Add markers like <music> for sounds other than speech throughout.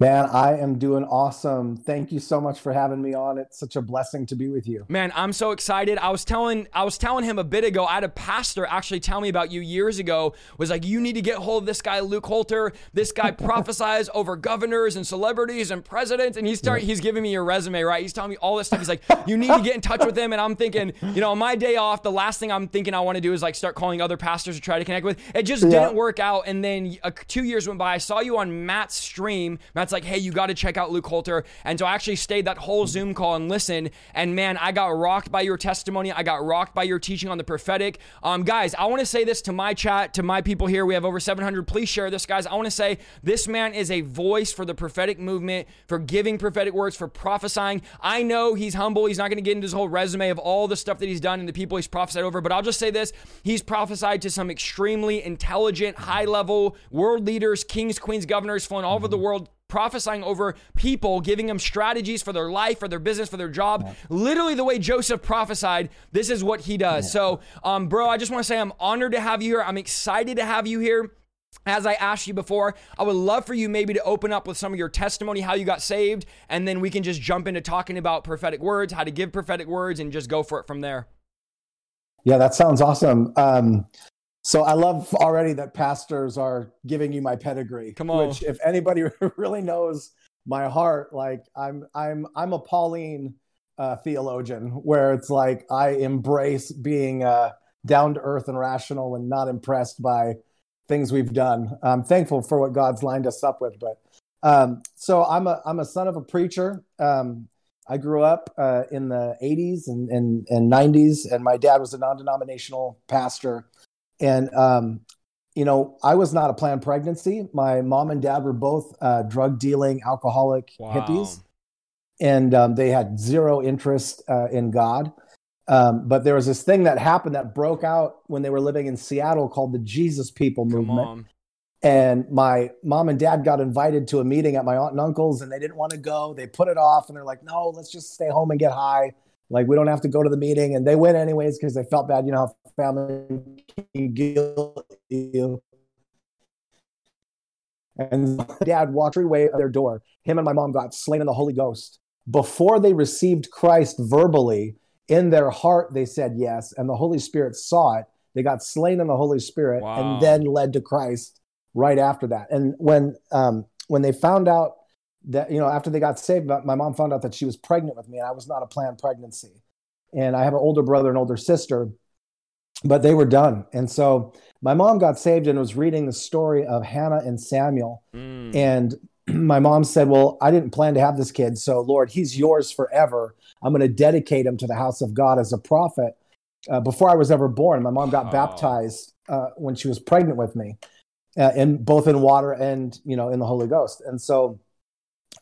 Man, I am doing awesome. Thank you so much for having me on. It's such a blessing to be with you. Man, I'm so excited. I was telling I was telling him a bit ago. I had a pastor actually tell me about you years ago. Was like, you need to get hold of this guy, Luke Holter. This guy <laughs> prophesies over governors and celebrities and presidents. And he's starting. He's giving me your resume, right? He's telling me all this stuff. He's like, you need to get in touch with him. And I'm thinking, you know, on my day off, the last thing I'm thinking I want to do is like start calling other pastors to try to connect with. It just yeah. didn't work out. And then uh, two years went by. I saw you on Matt's stream. Matt's like, hey, you got to check out Luke Holter. And so I actually stayed that whole Zoom call and listened. And man, I got rocked by your testimony. I got rocked by your teaching on the prophetic. Um, guys, I want to say this to my chat, to my people here. We have over 700. Please share this, guys. I want to say this man is a voice for the prophetic movement, for giving prophetic words, for prophesying. I know he's humble. He's not going to get into his whole resume of all the stuff that he's done and the people he's prophesied over. But I'll just say this he's prophesied to some extremely intelligent, high level world leaders, kings, queens, governors, flown all over the world prophesying over people, giving them strategies for their life, for their business, for their job. Yeah. Literally the way Joseph prophesied, this is what he does. Yeah. So, um, bro, I just want to say I'm honored to have you here. I'm excited to have you here. As I asked you before, I would love for you maybe to open up with some of your testimony, how you got saved, and then we can just jump into talking about prophetic words, how to give prophetic words, and just go for it from there. Yeah, that sounds awesome. Um, so I love already that pastors are giving you my pedigree. Come on. Which if anybody <laughs> really knows my heart, like I'm I'm I'm a Pauline uh, theologian where it's like I embrace being uh, down to earth and rational and not impressed by things we've done. I'm thankful for what God's lined us up with, but um, so I'm a I'm a son of a preacher. Um, I grew up uh, in the 80s and, and, and 90s, and my dad was a non-denominational pastor and um, you know, I was not a planned pregnancy. My mom and dad were both uh, drug dealing, alcoholic wow. hippies, and um, they had zero interest uh, in God. Um, but there was this thing that happened that broke out when they were living in Seattle called the Jesus People movement. And my mom and dad got invited to a meeting at my aunt and uncle's, and they didn't want to go. They put it off, and they're like, "No, let's just stay home and get high." Like we don't have to go to the meeting, and they went anyways because they felt bad. You know how family can guilt you. And dad walked away at their door. Him and my mom got slain in the Holy Ghost before they received Christ verbally. In their heart, they said yes, and the Holy Spirit saw it. They got slain in the Holy Spirit, wow. and then led to Christ right after that. And when um, when they found out that you know after they got saved my mom found out that she was pregnant with me and i was not a planned pregnancy. And i have an older brother and older sister but they were done. And so my mom got saved and was reading the story of hannah and samuel. Mm. and <clears throat> my mom said well i didn't plan to have this kid so lord he's yours forever. I'm going to dedicate him to the house of god as a prophet. Uh, before i was ever born my mom got oh. baptized uh, when she was pregnant with me uh, in both in water and you know in the holy ghost. And so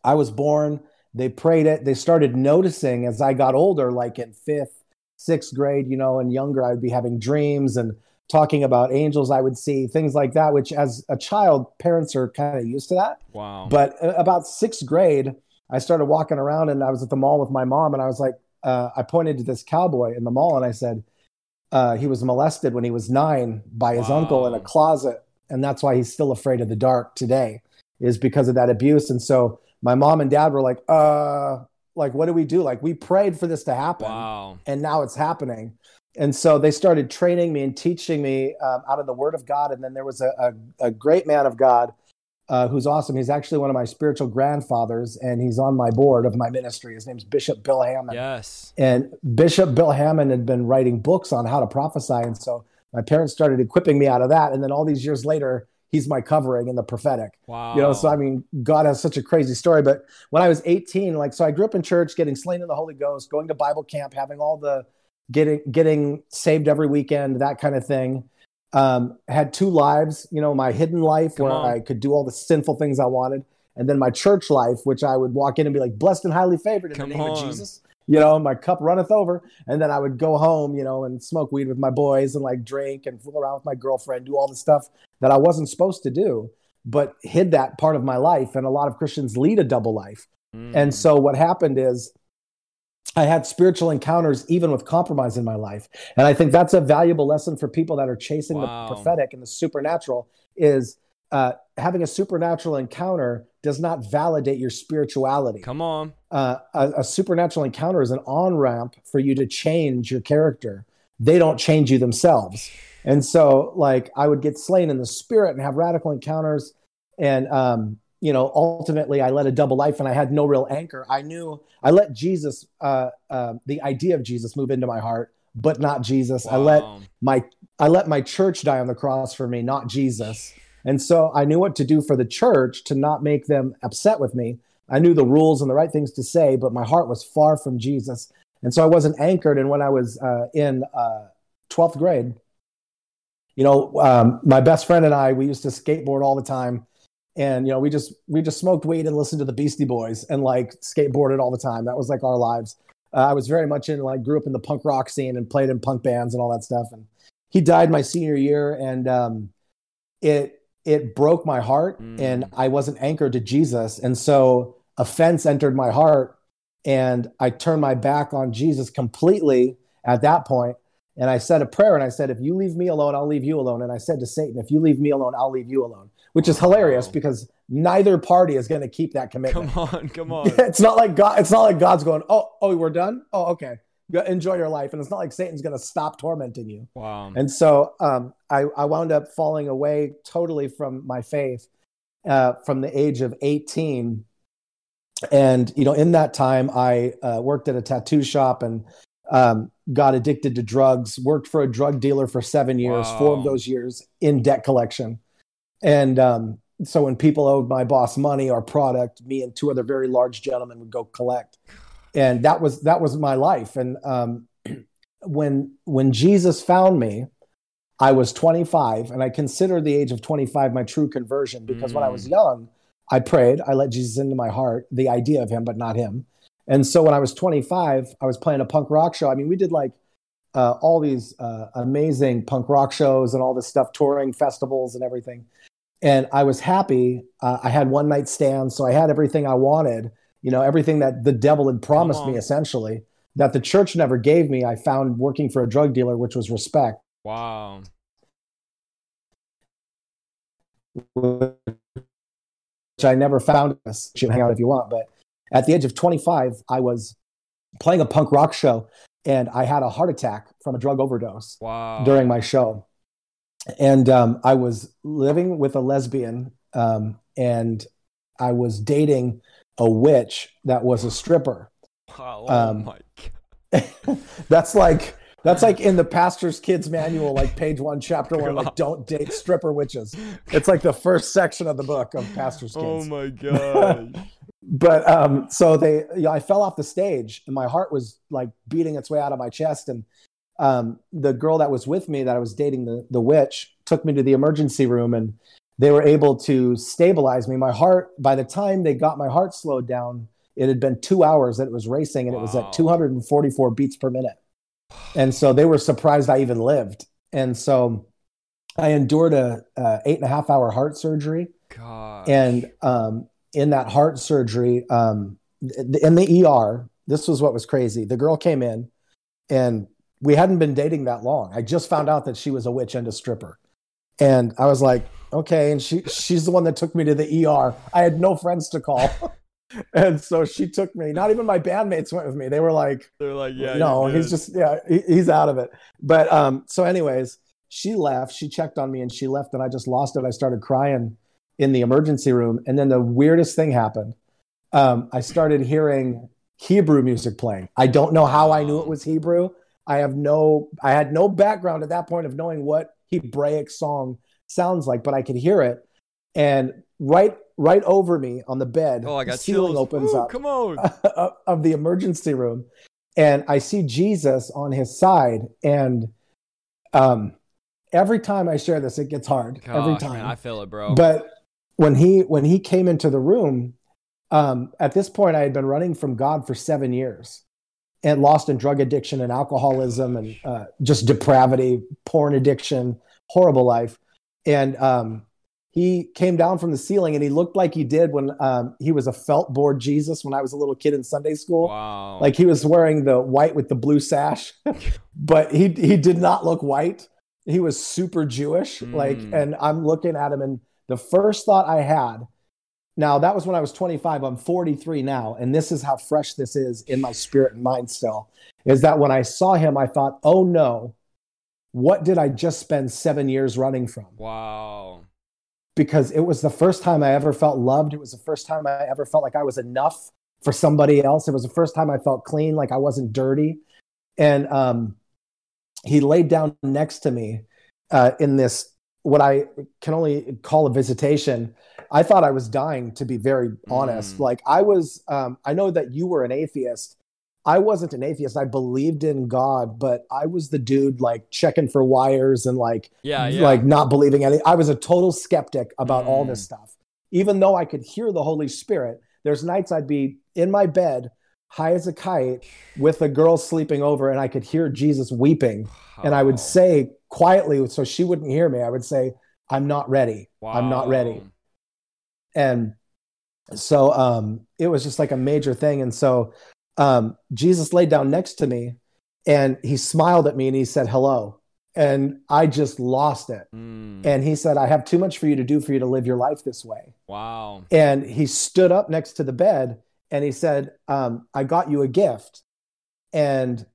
I was born. They prayed it. They started noticing as I got older, like in fifth, sixth grade, you know, and younger, I would be having dreams and talking about angels I would see, things like that, which as a child, parents are kind of used to that. Wow. But uh, about sixth grade, I started walking around and I was at the mall with my mom and I was like, uh, I pointed to this cowboy in the mall and I said, uh, he was molested when he was nine by his wow. uncle in a closet. And that's why he's still afraid of the dark today, is because of that abuse. And so my mom and dad were like, uh, like, what do we do? Like, we prayed for this to happen. Wow. And now it's happening. And so they started training me and teaching me um, out of the word of God. And then there was a, a, a great man of God uh, who's awesome. He's actually one of my spiritual grandfathers, and he's on my board of my ministry. His name's Bishop Bill Hamon. Yes. And Bishop Bill Hamon had been writing books on how to prophesy. And so my parents started equipping me out of that. And then all these years later, he's my covering in the prophetic. Wow. You know, so I mean, God has such a crazy story. But when I was 18, like, so I grew up in church, getting slain in the Holy Ghost, going to Bible camp, having all the getting getting saved every weekend, that kind of thing. Um, had two lives, you know, my hidden life Come where on. I could do all the sinful things I wanted, and then my church life, which I would walk in and be like, blessed and highly favored in Come the name on. of Jesus. you know, my cup runneth over. And then I would go home, you know, and smoke weed with my boys and like drink and fool around with my girlfriend, do all the stuff that I wasn't supposed to do, but hid that part of my life. And a lot of Christians lead a double life. Mm. And so what happened is I had spiritual encounters even with compromise in my life. And I think that's a valuable lesson for people that are chasing wow. the prophetic and the supernatural is uh, having a supernatural encounter does not validate your spirituality. Come on. Uh, a, a, supernatural encounter is an on ramp for you to change your character. They don't change you themselves. And so, like, I would get slain in the spirit and have radical encounters. And, um, you know, ultimately, I led a double life and I had no real anchor. I knew I let Jesus, uh, uh, the idea of Jesus, move into my heart, but not Jesus. Wow. I let my I let my church die on the cross for me, not Jesus. And so I knew what to do for the church to not make them upset with me. I knew the rules and the right things to say, but my heart was far from Jesus. And so I wasn't anchored. And when I was uh, in uh, 12th grade, you know, um, my best friend and I, we used to skateboard all the time. And, you know, we just, we just smoked weed and listened to the Beastie Boys and like skateboarded all the time. That was like our lives. Uh, I was very much in, like, grew up in the punk rock scene and played in punk bands and all that stuff. And he died my senior year. And um, it, it broke my heart mm. and I wasn't anchored to Jesus. And so offense entered my heart and I turned my back on Jesus completely at that point. And I said a prayer and I said, if you leave me alone, I'll leave you alone. And I said to Satan, if you leave me alone, I'll leave you alone, which is hilarious because neither party is going to keep that commitment. Come on, come <laughs> on. it's not like God, it's not like God's going, oh, oh, we're done. Oh, okay enjoy your life and it's not like satan's going to stop tormenting you wow and so um, I, I wound up falling away totally from my faith uh, from the age of 18 and you know in that time i uh, worked at a tattoo shop and um, got addicted to drugs worked for a drug dealer for seven years wow. four of those years in debt collection and um, so when people owed my boss money or product me and two other very large gentlemen would go collect and that was that was my life and um, <clears throat> when when jesus found me i was 25 and i consider the age of 25 my true conversion because mm. when i was mm. young i prayed i let jesus into my heart the idea of him but not him and so when i was 25 i was playing a punk rock show. I mean we did like uh, all these uh, amazing punk rock shows and all this stuff touring festivals and everything. And i was happy uh, i had one night stands so i had everything i wanted you know everything that the devil had promised me essentially that the church never gave me i found working for a drug dealer which was respect. Wow. Which i never found you hang out if you want but at the age of 25 i was playing a punk rock show and i had a heart attack from a drug overdose wow. during my show and um, i was living with a lesbian um, and i was dating a witch that was a stripper. Wow, <laughs> oh um, my <laughs> that's like that's like in the pastor's kids manual, like page one, chapter one, like don't date stripper witches. <laughs> It's like the first section of the book of pastor's oh kids. Oh my god! But um, so they, you know, I fell off the stage, and my heart was like beating its way out of my chest. And um, the girl that was with me, that I was dating, the the witch, took me to the emergency room, and they were able to stabilize me. My heart, by the time they got my heart slowed down, it had been two hours that it was racing and wow. it was at 244 beats per minute. And so they were surprised I even lived. And so I endured a, a eight and a half hour heart surgery. Gosh. And um, in that heart surgery, um, in the ER, this was what was crazy. The girl came in and we hadn't been dating that long. I just found out that she was a witch and a stripper. And I was like, okay. And she she's the one that took me to the ER. I had no friends to call. <laughs> and so she took me. Not even my bandmates went with me. They were like, they're like, yeah, no, he's just yeah, he, he's out of it. But um, so anyways, she left. She checked on me and she left, and I just lost it. I started crying in the emergency room, and then the weirdest thing happened. Um, I started hearing Hebrew music playing. I don't know how I knew it was Hebrew. I have no, I had no background at that point of knowing what Hebraic song sounds like, but I could hear it. And right right over me on the bed, oh, I got the ceiling chills. opens Ooh, up. Come on. <laughs> of the emergency room. And I see Jesus on his side. And um every time I share this, it gets hard. Gosh, every time. Man, I feel it, bro. But when he when he came into the room, um, at this point I had been running from God for seven years. and lost in drug addiction and alcoholism and uh, just depravity, porn addiction, horrible life. And um, he came down from the ceiling and he looked like he did when um, he was a felt board Jesus when I was a little kid in Sunday school. Wow. Like he was wearing the white with the blue sash, <laughs> but he he did not look white. He was super Jewish. Mm. Like, and I'm looking at him, and the first thought I had, now that was when I was 25. I'm 43 now, and this is how fresh this is in my spirit and mind still. Is that when I saw him, I thought, oh no, what did I just spend seven years running from? Wow because it was the first time I ever felt loved. It was the first time I ever felt like I was enough for somebody else. It was the first time I felt clean, like I wasn't dirty. And um, he laid down next to me uh, in this, what I can only call a visitation. I thought I was dying, to be very honest. Mm. Like I was, um, I know that you were an atheist, I wasn't an atheist. I believed in God, but I was the dude like checking for wires and like yeah, yeah. like not believing any. I was a total skeptic about mm. all this mm. stuff. Even though I could hear the Holy Spirit, there's nights I'd be in my bed, high as a kite, with a girl sleeping over, and I could hear Jesus weeping. Oh. And I would say quietly, so she wouldn't hear me, I would say, I'm not ready. Wow. I'm not ready. And so um, it was just like a major thing. And so um, Jesus laid down next to me and he smiled at me and he said, hello. And I just lost it. Mm. And he said, I have too much for you to do for you to live your life this way. Wow. And he stood up next to the bed and he said, um, I got you a gift. And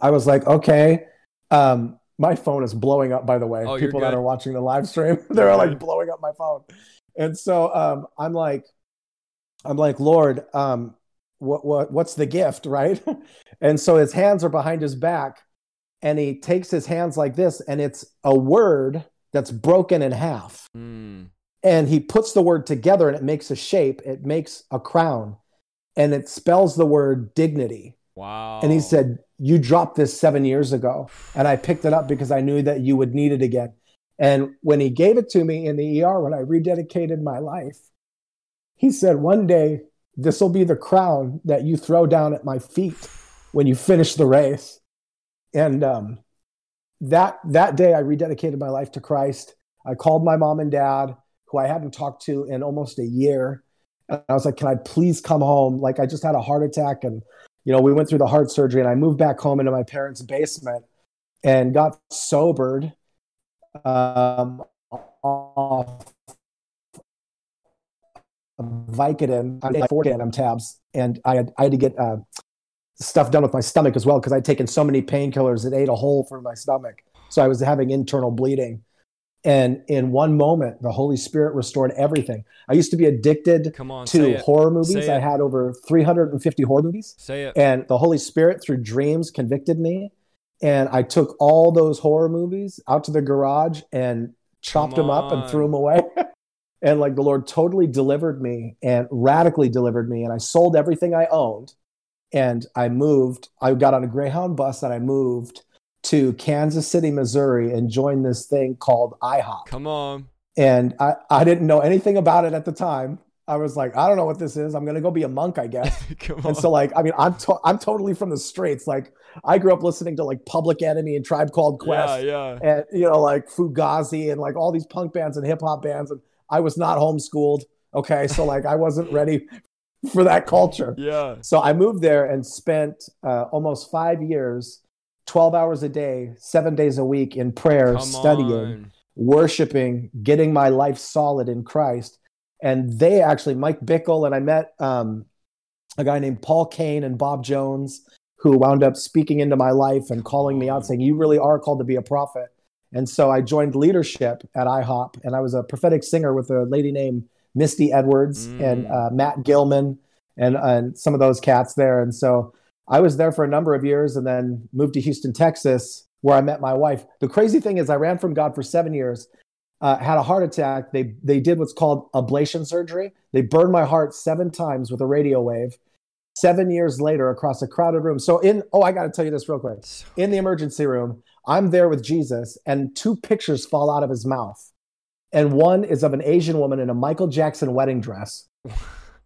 I was like, okay. Um, my phone is blowing up, by the way. Oh, People that are watching the live stream, <laughs> they're like blowing up my phone. And so um, I'm like, I'm like, Lord, um, what what what's the gift, <laughs> right? and so his hands are behind his back, and he takes his hands like this, and it's a word that's broken in half. Mm. And he puts the word together and it makes a shape, it makes a crown, and it spells the word dignity. Wow. And he said, You dropped this seven years ago. And I picked it up because I knew that you would need it again. And when he gave it to me in the ER, when I rededicated my life, he said, One day this will be the crown that you throw down at my feet when you finish the race. And um, that that day, I rededicated my life to Christ. I called my mom and dad, who I hadn't talked to in almost a year. And I was like, "Can I please come home? Like, I just had a heart attack, and you know, we went through the heart surgery, and I moved back home into my parents' basement and got sobered um, off Vicodin, had four Tandem tabs, and I had I had to get uh, stuff done with my stomach as well because I'd taken so many painkillers it ate a hole through my stomach. So I was having internal bleeding. And in one moment, the Holy Spirit restored everything. I used to be addicted on, to horror movies. I had over 350 horror movies. Say it. And the Holy Spirit, through dreams, convicted me. And I took all those horror movies out to the garage and chopped them up and threw them away. <laughs> and like the lord totally delivered me and radically delivered me and i sold everything i owned and i moved i got on a greyhound bus and i moved to kansas city missouri and joined this thing called ihop come on and i, I didn't know anything about it at the time i was like i don't know what this is i'm gonna go be a monk i guess <laughs> and so like i mean i'm to- i'm totally from the streets like i grew up listening to like public enemy and tribe called quest yeah, yeah. and you know like fugazi and like all these punk bands and hip-hop bands and I was not homeschooled. Okay. So like I wasn't <laughs> ready for that culture. Yeah. So I moved there and spent uh, almost five years, 12 hours a day, seven days a week in prayer, Come studying, on. worshiping, getting my life solid in Christ. And they actually, Mike Bickle, and I met um, a guy named Paul Cain and Bob Jones, who wound up speaking into my life and calling me out saying, You really are called to be a prophet. And so I joined leadership at IHOP, and I was a prophetic singer with a lady named Misty Edwards mm. and uh, Matt Gilman and, and some of those cats there. And so I was there for a number of years and then moved to Houston, Texas, where I met my wife. The crazy thing is, I ran from God for seven years, uh, had a heart attack. They, they did what's called ablation surgery. They burned my heart seven times with a radio wave. Seven years later, across a crowded room. So, in, oh, I got to tell you this real quick. In the emergency room, I'm there with Jesus, and two pictures fall out of his mouth. And one is of an Asian woman in a Michael Jackson wedding dress.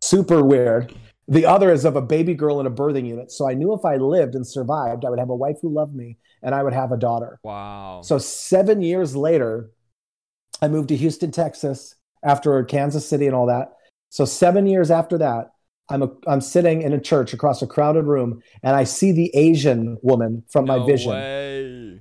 Super weird. The other is of a baby girl in a birthing unit. So I knew if I lived and survived, I would have a wife who loved me and I would have a daughter. Wow. So seven years later, I moved to Houston, Texas after Kansas City and all that. So seven years after that, I'm a, I'm sitting in a church across a crowded room, and I see the Asian woman from my vision. way.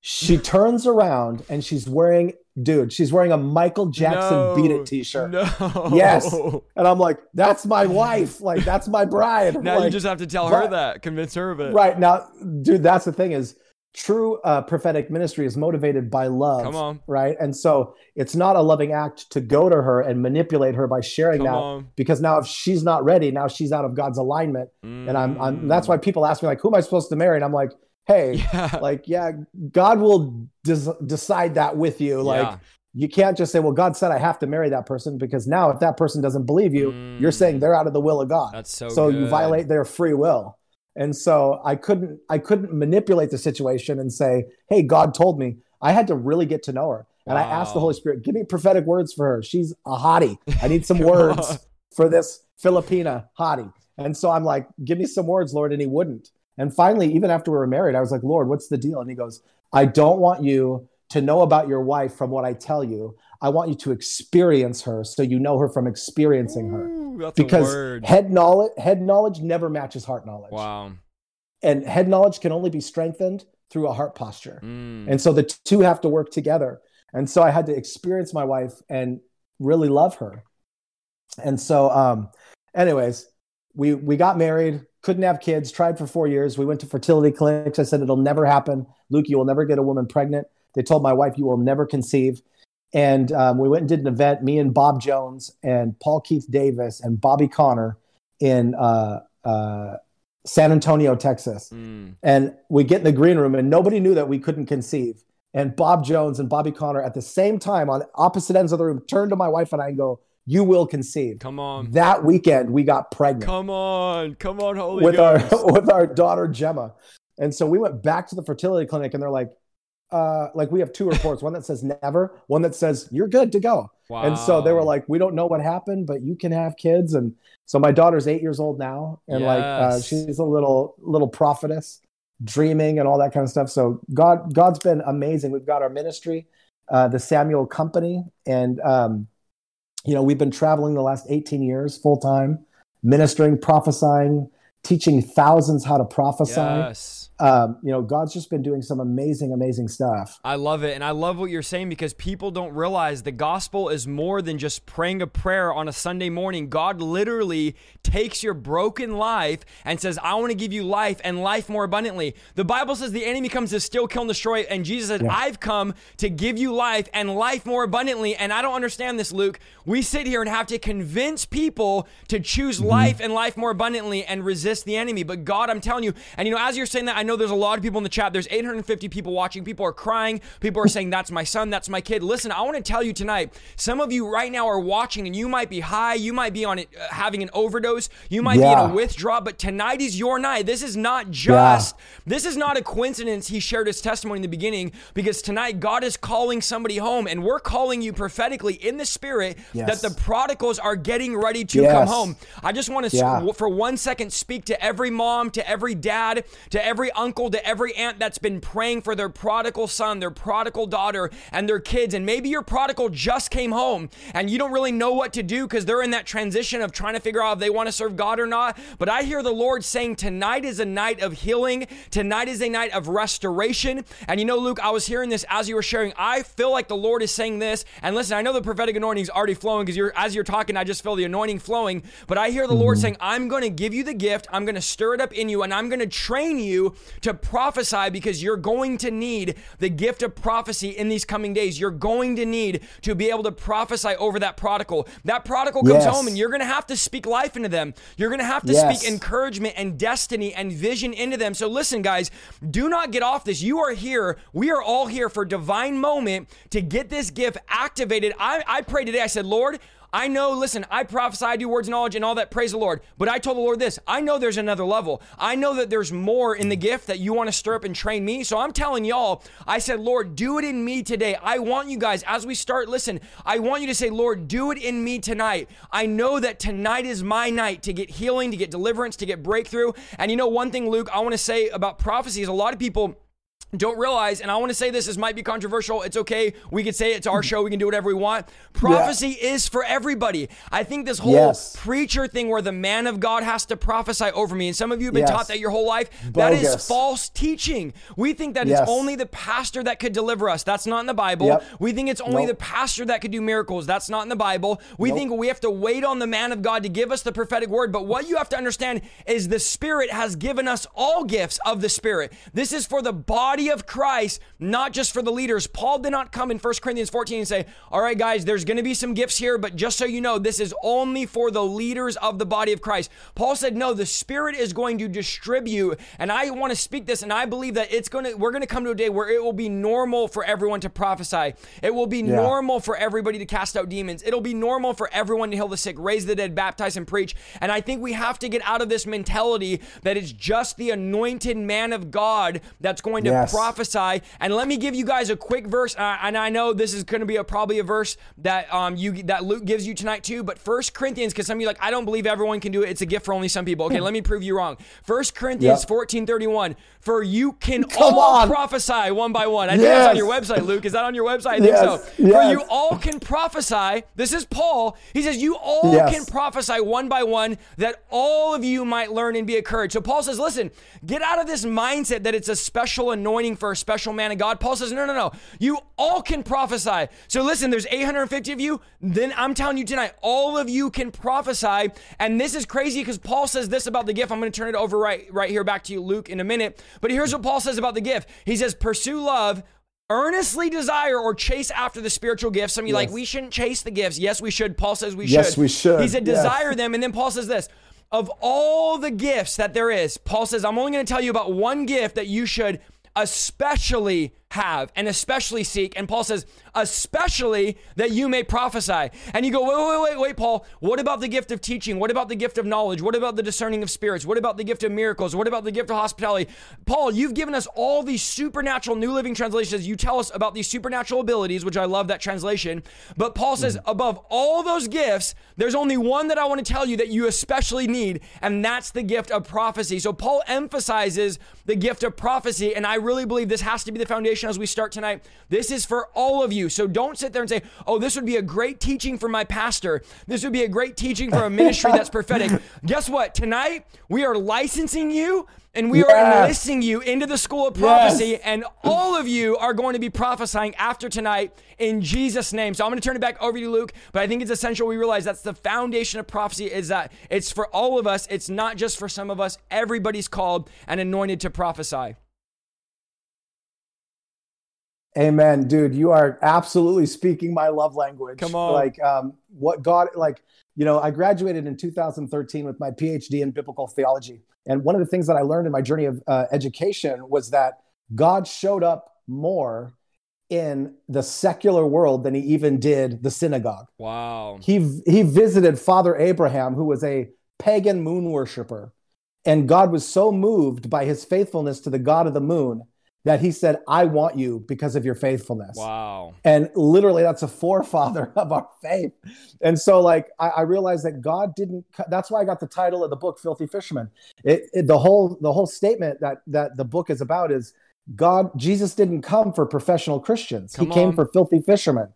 She turns around and she's wearing, dude, she's wearing a Michael Jackson No. Beat It T-shirt, No. Yes. <laughs> and I'm like, that's my wife, like that's my bride. Now you just have to tell her that, convince her of it. right now, dude. That's the thing is, true uh, prophetic ministry is motivated by love. Come on. right? And so it's not a loving act to go to her and manipulate her by sharing Come that on. because now if she's not ready, now she's out of God's alignment. And I'm, I'm that's why people ask me like, who am I supposed to marry? And I'm like, hey, Mm. <laughs> Yeah. like, yeah, God will des- decide that with you. Like, Yeah. you can't just say, well, God said I have to marry that person because now if that person doesn't believe you, you're Mm. saying they're out of the will of God. That's so so you violate their free will. And so I couldn't I couldn't manipulate the situation and say, "Hey, God told me." I had to really get to know her. And I asked the Holy Spirit, "Give me prophetic words for her. She's a hottie. I need some <laughs> words for this Filipina hottie." And so I'm like, "Give me some words, Lord." And he wouldn't. And finally, even after we were married, I was like, "Lord, what's the deal?" And he goes, "I don't want you to know about your wife from what I tell you. I want you to experience her so you know her from experiencing her." Ooh, because head knowledge head knowledge never matches heart knowledge Wow. and head knowledge can only be strengthened through a heart posture Mm. and so the two have to work together and so i had to experience my wife and really love her and so um anyways we we got married couldn't have kids. Tried for four years. We went to fertility clinics. I said it'll never happen. Luke you will never get a woman pregnant. They told my wife you will never conceive. And um, we went and did an event me and bob jones and paul keith davis and bobby conner in uh, uh, san antonio texas. Mm. and we get in the green room and nobody knew that we couldn't conceive. And bob jones and bobby conner at the same time on opposite ends of the room turned to my wife and i and go you will conceive Come on. that weekend we got pregnant Come on. Come on, Holy with Ghost. our <laughs> with our daughter gemma and so we went back to the fertility clinic and they're like uh like we have two reports one that says never one that says you're good to go Wow. and so they were like we don't know what happened but you can have kids and so my daughter's eight years old now and like uh, she's a little little prophetess dreaming and all that kind of stuff so god god's been amazing we've got our ministry uh, the samuel company and um, you know we've been traveling the last 18 years full time ministering prophesying teaching thousands how to prophesy Yes. Um, you know god's just been doing some amazing amazing stuff I love it. And I love what you're saying because people don't realize the gospel is more than just praying a prayer on a Sunday morning. God literally takes your broken life and says, I want to give you life and life more abundantly. The Bible says the enemy comes to steal, kill, and destroy. And Jesus said, I've come to give you life and life more abundantly. And I don't understand this, Luke. We sit here and have to convince people to choose life and life more abundantly and resist the enemy. But God, I'm telling you, and you know, as you're saying that, I know there's a lot of people in the chat. There's 850 people watching. People are crying. People are saying, That's my son. That's my kid. Listen, I want to tell you tonight, some of you right now are watching and you might be high. You might be on it, uh, having an overdose. You might be in a withdrawal, but tonight is your night. This is not just, this is not a coincidence. He shared his testimony in the beginning because tonight God is calling somebody home and we're calling you prophetically in the spirit Yes. that the prodigals are getting ready to Yes. come home. I just want to, Yeah. for one second, speak to every mom, to every dad, to every uncle, to every aunt that's been praying for their prodigal son, their prodigal daughter, and their kids. And maybe your prodigal just came home and you don't really know what to do because they're in that transition of trying to figure out if they want to serve God or not. But I hear the Lord saying tonight is a night of healing. Tonight is a night of restoration. And you know, Luke, I was hearing this as you were sharing. I feel like the Lord is saying this. And listen, I know the prophetic anointing is already flowing because you're as you're talking, I just feel the anointing flowing. But I hear the Lord mm-hmm. saying, I'm going to give you the gift. I'm going to stir it up in you, and I'm going to train you to prophesy because you're going to need the gift of prophecy in these coming days. You're going to need to be able to prophesy over that prodigal. That prodigal comes Yes. home, and you're going to have to speak life into them. You're going to have to Yes. speak encouragement and destiny and vision into them. So listen, guys, do not get off this. You are here. We are all here for divine moment to get this gift activated. I, I prayed today. I said, Lord, I know, listen, I prophesy, I do words of knowledge and all that. Praise the Lord. But I told the Lord this I know there's another level. I know that there's more in the gift that you want to stir up and train me. So I'm telling y'all, I said, Lord, do it in me today. I want you guys, as we start, listen, I want you to say, Lord, do it in me tonight. I know that tonight is my night to get healing, to get deliverance, to get breakthrough. And you know, one thing, Luke, I want to say about prophecy is a lot of people don't realize, and I want to say this, this might be controversial. It's okay. We can say it to our show. We can do whatever we want. Prophecy yeah. is for everybody. I think this whole yes. preacher thing where the man of God has to prophesy over me, and some of you have been yes. taught that your whole life, Bogus. that is false teaching. We think that yes. it's only the pastor that could deliver us. That's not in the Bible. Yep. We think it's only nope. the pastor that could do miracles. That's not in the Bible. We nope. think we have to wait on the man of God to give us the prophetic word. But what you have to understand is the Spirit has given us all gifts of the Spirit. This is for the body body of Christ, not just for the leaders. Paul did not come in 1 Corinthians 14 and say, All right, guys, there's going to be some gifts here, but just so you know, this is only for the leaders of the body of Christ. Paul said, No, the Spirit is going to distribute. And I want to speak this, and I believe that it's going to, we're going to come to a day where it will be normal for everyone to prophesy. It will be yeah. normal for everybody to cast out demons. It'll be normal for everyone to heal the sick, raise the dead, baptize, and preach. And I think we have to get out of this mentality that it's just the anointed man of God that's going to yes prophesy. And let me give you guys a quick verse. Uh, and I know this is going to be a, probably a verse that um you that Luke gives you tonight too. But First Corinthians, because some of you like, I don't believe everyone can do it. It's a gift for only some people. Okay, let me prove you wrong. First Corinthians yep. 14 31. For you can <laughs> Come all on. prophesy one by one. I yes. think that's on your website, Luke. Is that on your website? I think yes. so. Yes. For you all can prophesy. This is Paul. He says, You all can prophesy one by one that all of you might learn and be encouraged. So Paul says, Listen, get out of this mindset that it's a special anointing for a special man of God. Paul says, No, no, no. You all can prophesy. So listen, there's 850 of you. Then I'm telling you tonight, all of you can prophesy. And this is crazy because Paul says this about the gift. I'm going to turn it over right, right here back to you, Luke, in a minute. But here's what Paul says about the gift. He says, pursue love, earnestly desire or chase after the spiritual gifts. Some of you yes. like, we shouldn't chase the gifts. Yes, we should. Paul says we should. Yes, we should. He said, desire yes. them. And then Paul says this. Of all the gifts that there is, Paul says, I'm only going to tell you about one gift that you should especially have and especially seek. And Paul says, especially that you may prophesy. And you go, wait, wait, wait, wait, Paul. What about the gift of teaching? What about the gift of knowledge? What about the discerning of spirits? What about the gift of miracles? What about the gift of hospitality? Paul, you've given us all these supernatural New Living Translations. You tell us about these supernatural abilities, which I love that translation. But Paul says, mm-hmm. above all those gifts, there's only one that I want to tell you that you especially need, and that's the gift of prophecy. So Paul emphasizes the gift of prophecy, and I really believe this has to be the foundation as we start tonight. This is for all of you. So don't sit there and say, oh, this would be a great teaching for my pastor. This would be a great teaching for a ministry that's <laughs> prophetic. Guess what? Tonight, we are licensing you and we yes. are enlisting you into the school of prophecy, yes. and all of you are going to be prophesying after tonight in Jesus' name. So I'm going to turn it back over to you, Luke. But I think it's essential we realize that's the foundation of prophecy is that it's for all of us. It's not just for some of us. Everybody's called and anointed to prophesy. Amen, dude. You are absolutely speaking my love language. Come on. Like, um, what God, like, you know, I graduated in 2013 with my PhD in biblical theology. And one of the things that I learned in my journey of uh, education was that God showed up more in the secular world than he even did the synagogue. Wow. He, he visited Father Abraham, who was a pagan moon worshiper. And God was so moved by his faithfulness to the God of the moon that he said, I want you because of your faithfulness. Wow. And literally, that's a forefather <laughs> of our faith. And so, like, I, I realized that God didn't, that's why I got the title of the book, Filthy Fisherman. It, it, the whole, the whole statement that, that the book is about is God, Jesus didn't come for professional Christians. Come he came for filthy fishermen.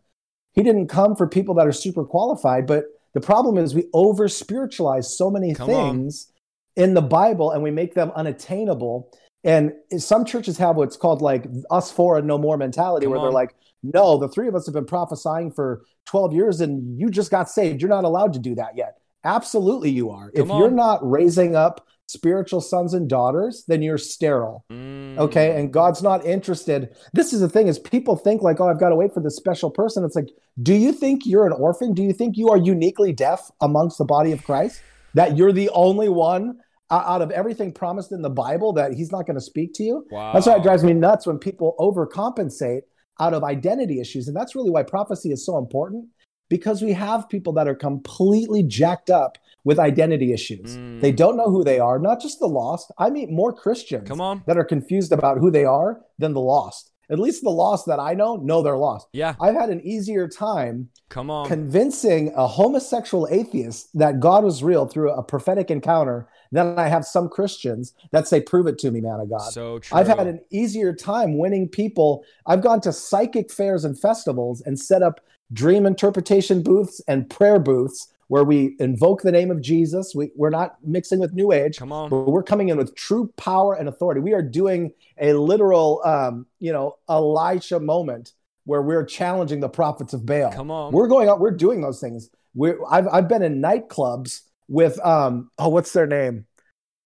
He didn't come for people that are super qualified. But the problem is we over spiritualize so many Come things on. in the Bible and we make them unattainable and some churches have what's called like us four and no more mentality, Come where on. they're like, no, the three of us have been prophesying for 12 years and you just got saved. You're not allowed to do that yet. Absolutely, you are. Come if on. you're not raising up spiritual sons and daughters, then you're sterile. Mm. Okay. And God's not interested. This is the thing is people think like, oh, I've got to wait for this special person. It's like, do you think you're an orphan? Do you think you are uniquely deaf amongst the body of Christ? That you're the only one out of everything promised in the Bible that he's not going to speak to you. Wow. That's why it drives me nuts when people overcompensate out of identity issues. And that's really why prophecy is so important because we have people that are completely jacked up with identity issues. Mm. They don't know who they are, not just the lost. I meet more Christians Come on. that are confused about who they are than the lost. At least the lost that I know know they're lost. Yeah. I've had an easier time Come on. convincing a homosexual atheist that God was real through a prophetic encounter than I have some Christians that say, Prove it to me, man of God. so true. I've had an easier time winning people. I've gone to psychic fairs and festivals and set up dream interpretation booths and prayer booths where we invoke the name of Jesus. We, we're not mixing with New Age, Come on. but we're coming in with true power and authority. We are doing a literal, um, you know, Elisha moment where we're challenging the prophets of Baal. Come on. We're going out. We're doing those things. We're, I've I've been in nightclubs with um oh what's their name?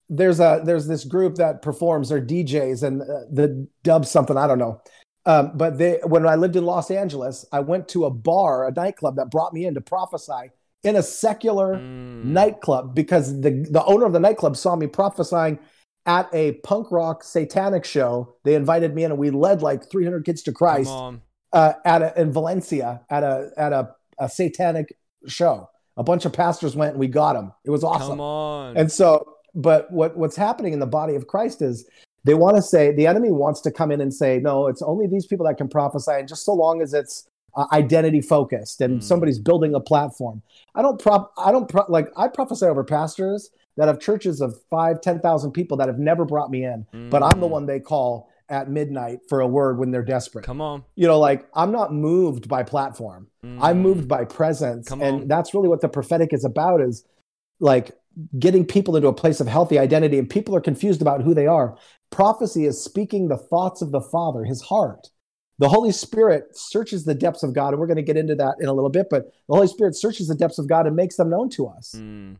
There's a there's this group that performs. They're DJs and uh, the dub something I don't know. Um, but they when I lived in Los Angeles, I went to a bar, a nightclub that brought me in to prophesy in a secular Mm. nightclub because the the owner of the nightclub saw me prophesying at a punk rock satanic show. They invited me in, and we led like 300 kids to Christ uh, at a, in Valencia at a at a, a satanic show. A bunch of pastors went and we got them. It was awesome. Come on. And so, but what what's happening in the body of Christ is they want to say the enemy wants to come in and say, no, it's only these people that can prophesy, and just so long as it's uh, identity focused and Mm. somebody's building a platform. I don't prop. I don't pro- like. I prophesy over pastors that have churches of five, ten thousand people that have never brought me in, but I'm the Mm. one they call at midnight for a word when they're desperate Come on. you know like i'm not moved by platform i'm Mm. moved by presence Come and on. that's really what the prophetic is about is like getting people into a place of healthy identity and people are confused about who they are prophecy is speaking the thoughts of the father his heart the holy spirit searches the depths of god and we're going to get into that in a little bit but the holy spirit searches the depths of god and makes them known to us Mm.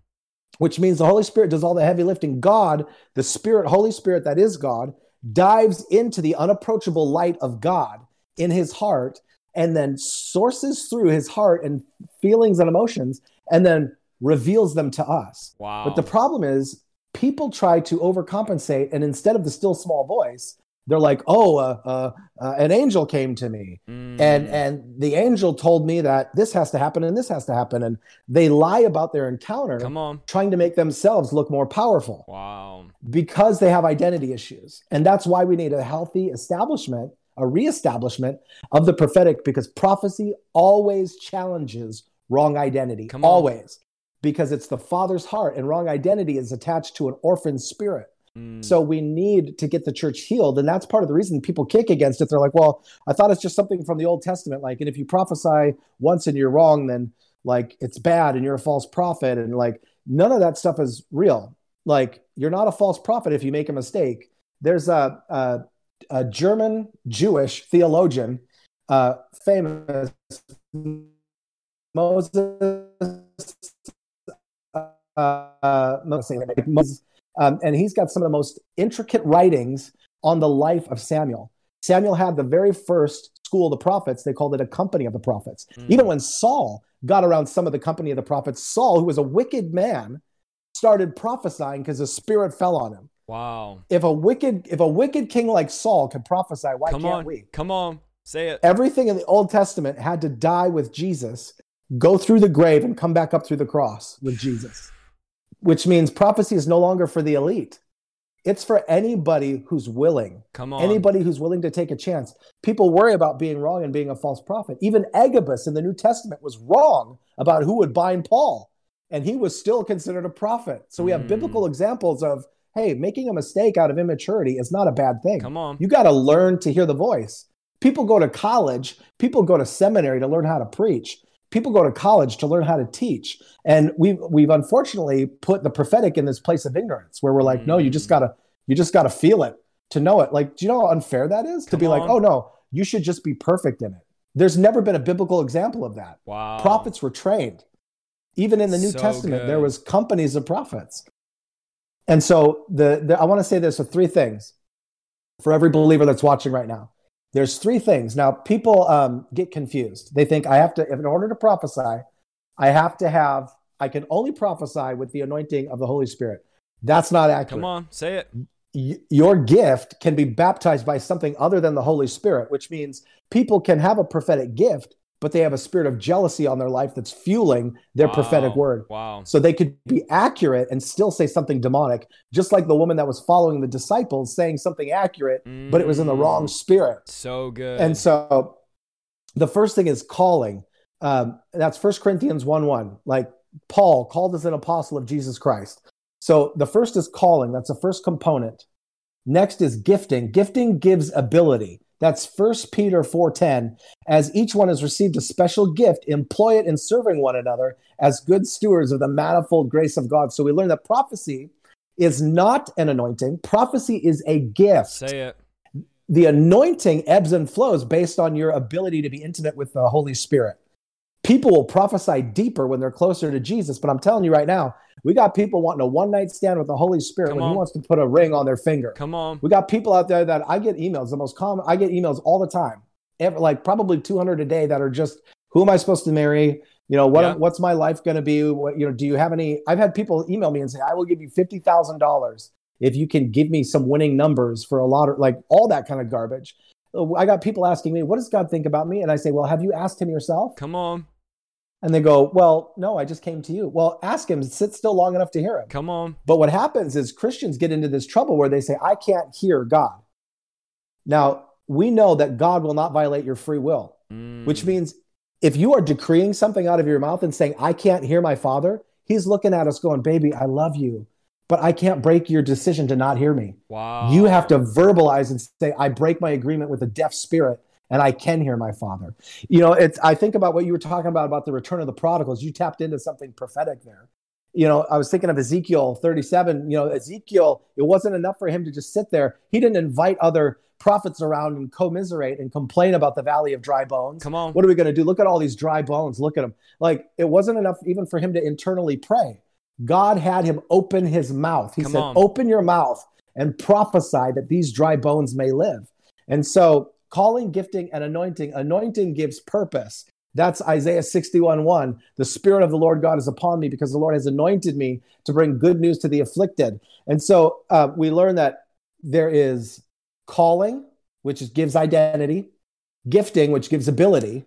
which means the Holy Spirit does all the heavy lifting. God, the Spirit, Holy Spirit that is God, dives into the unapproachable light of God in his heart and then sources through his heart and feelings and emotions and then reveals them to us. Wow. But the problem is, people try to overcompensate, and instead of the still small voice, they're like, "Oh, uh, uh, uh, an angel came to me, Mm. and and the angel told me that this has to happen and this has to happen," and they lie about their encounter, Come on. trying to make themselves look more powerful Wow. because they have identity issues, and that's why we need a healthy establishment, a reestablishment of the prophetic, because prophecy always challenges wrong identity, Come on. always, because it's the Father's heart, and wrong identity is attached to an orphan spirit. Mm. So we need to get the church healed. And that's part of the reason people kick against it. They're like, well, I thought it's just something from the Old Testament. Like, and if you prophesy once and you're wrong, then like it's bad and you're a false prophet. And like, none of that stuff is real. Like, you're not a false prophet if you make a mistake. There's a, a, a German Jewish theologian, uh, famous Moses. Uh, uh, Moses um, and he's got some of the most intricate writings on the life of Samuel. Samuel had the very first school of the prophets. They called it a company of the prophets. Mm. Even when Saul got around some of the company of the prophets, Saul, who was a wicked man, started prophesying because the spirit fell on him. Wow. If a wicked, if a wicked king like Saul could prophesy, why Come can't on. we? Come on. Say it. Everything in the Old Testament had to die with Jesus, go through the grave, and come back up through the cross with Jesus, which means prophecy is no longer for the elite. It's for anybody who's willing, Come on. anybody who's willing to take a chance. People worry about being wrong and being a false prophet. Even Agabus in the New Testament was wrong about who would bind Paul, and he was still considered a prophet. So we have Mm. biblical examples of, hey, making a mistake out of immaturity is not a bad thing. Come on. You got to learn to hear the voice. People go to college, people go to seminary to learn how to preach. People go to college to learn how to teach. And we've we've unfortunately put the prophetic in this place of ignorance where we're like, no, you just Mm. gotta you just gotta feel it to know it. Like, do you know how unfair that is? To Come be like, oh no, you should just be perfect in it. There's never been a biblical example of that. wow. Prophets were trained. Even in the New So Testament, there was companies of prophets. And so the, the I want to say this with three things for every believer that's watching right now. There's three things. Now, people um, get confused. They think I have to, in order to prophesy, I have to have, I can only prophesy with the anointing of the Holy Spirit. That's not accurate Come on. Say it. y- your gift can be baptized by something other than the Holy Spirit, which means people can have a prophetic gift, but they have a spirit of jealousy on their life that's fueling their Wow. prophetic word. Wow. So they could be accurate and still say something demonic, just like the woman that was following the disciples saying something accurate, but it was in the wrong Mm, spirit. So good. And so the first thing is calling. Um, that's First Corinthians 1 1. Like Paul called as an apostle of Jesus Christ. So the first is calling. That's the first component. Next is gifting. Gifting gives ability. That's First Peter 4:10. As each one has received a special gift, employ it in serving one another as good stewards of the manifold grace of God. So we learn that prophecy is not an anointing. Prophecy is a gift Say it. the anointing ebbs and flows based on your ability to be intimate with the Holy Spirit. People will prophesy deeper when they're closer to Jesus, but I'm telling you right now, we got people wanting a one night stand with the Holy Spirit Come when on. He wants to put a ring on their finger. Come on. We got people out there that I get emails, the most common, I get emails all the time, ever, like probably 200 a day that are just, who am I supposed to marry? You know, what, Yeah. what's my life going to be? What, you know, do you have any? I've had people email me and say, I will give you $50,000 if you can give me some winning numbers for a lot of like all that kind of garbage. Uh, I got people asking me, what does God think about me? And I say, well, have you asked him yourself? Come on. And they go, well, no, I just came to you. Well, ask him, sit still long enough to hear him. Come on. But what happens is Christians get into this trouble where they say, I can't hear God. Now, we know that God will not violate your free will, Mm. which means if you are decreeing something out of your mouth and saying, I can't hear my father, he's looking at us going, baby, I love you, but I can't break your decision to not hear me. Wow. You have to verbalize and say, I break my agreement with a deaf spirit and I can hear my father. You know, it's I think about what you were talking about about the return of the prodigals. You tapped into something prophetic there. You know, I was thinking of Ezekiel 37. You know, Ezekiel, it wasn't enough for him to just sit there. He didn't invite other prophets around and commiserate and complain about the valley of dry bones. Come on. What are we going to do? Look at all these dry bones. Look at them. Like it wasn't enough even for him to internally pray. God had him open his mouth. He Come said, on. Open your mouth and prophesy that these dry bones may live. And so, calling, gifting, and anointing, anointing gives purpose. That's Isaiah 61 1. The Spirit of the Lord God is upon me because the Lord has anointed me to bring good news to the afflicted. And so, uh, we learn that there is calling, which is, gives identity, gifting, which gives ability,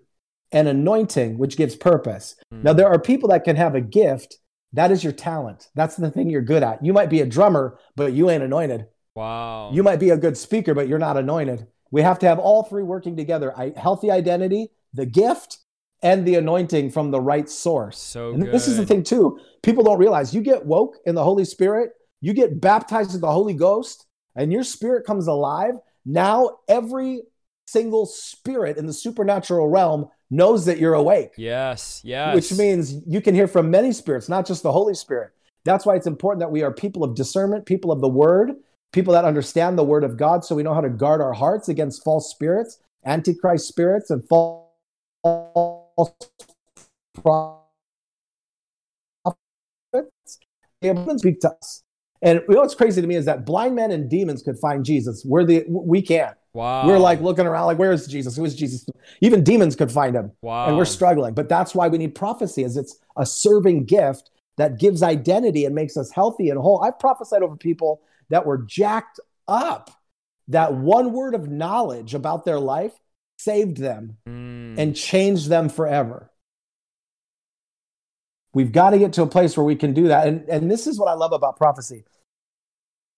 and anointing, which gives purpose. Mm. Now, there are people that can have a gift. That is your talent. That's the thing you're good at. You might be a drummer, but you ain't anointed. Wow. You might be a good speaker, but you're not anointed. We have to have all three working together I, healthy identity, the gift, and the anointing from the right source. so And good. this is the thing, too. People don't realize you get woke in the Holy Spirit, you get baptized in the Holy Ghost, and your spirit comes alive. Now, every single spirit in the supernatural realm knows that you're awake Yes. Yes. which means you can hear from many spirits, not just the Holy Spirit. That's why it's important that we are people of discernment, people of the word, people that understand the word of God so we know how to guard our hearts against false spirits, antichrist spirits, and false prophets. They speak to us. And you know what's crazy to me is that blind men and demons could find Jesus. We're the we can't. wow. We're like looking around like, where is Jesus? Who is Jesus? Even demons could find him wow. and we're struggling. But that's why we need prophecy, as it's a serving gift that gives identity and makes us healthy and whole. I've prophesied over people that were jacked up. That one word of knowledge about their life saved them Mm. and changed them forever. We've got to get to a place where we can do that. And, and this is what I love about prophecy.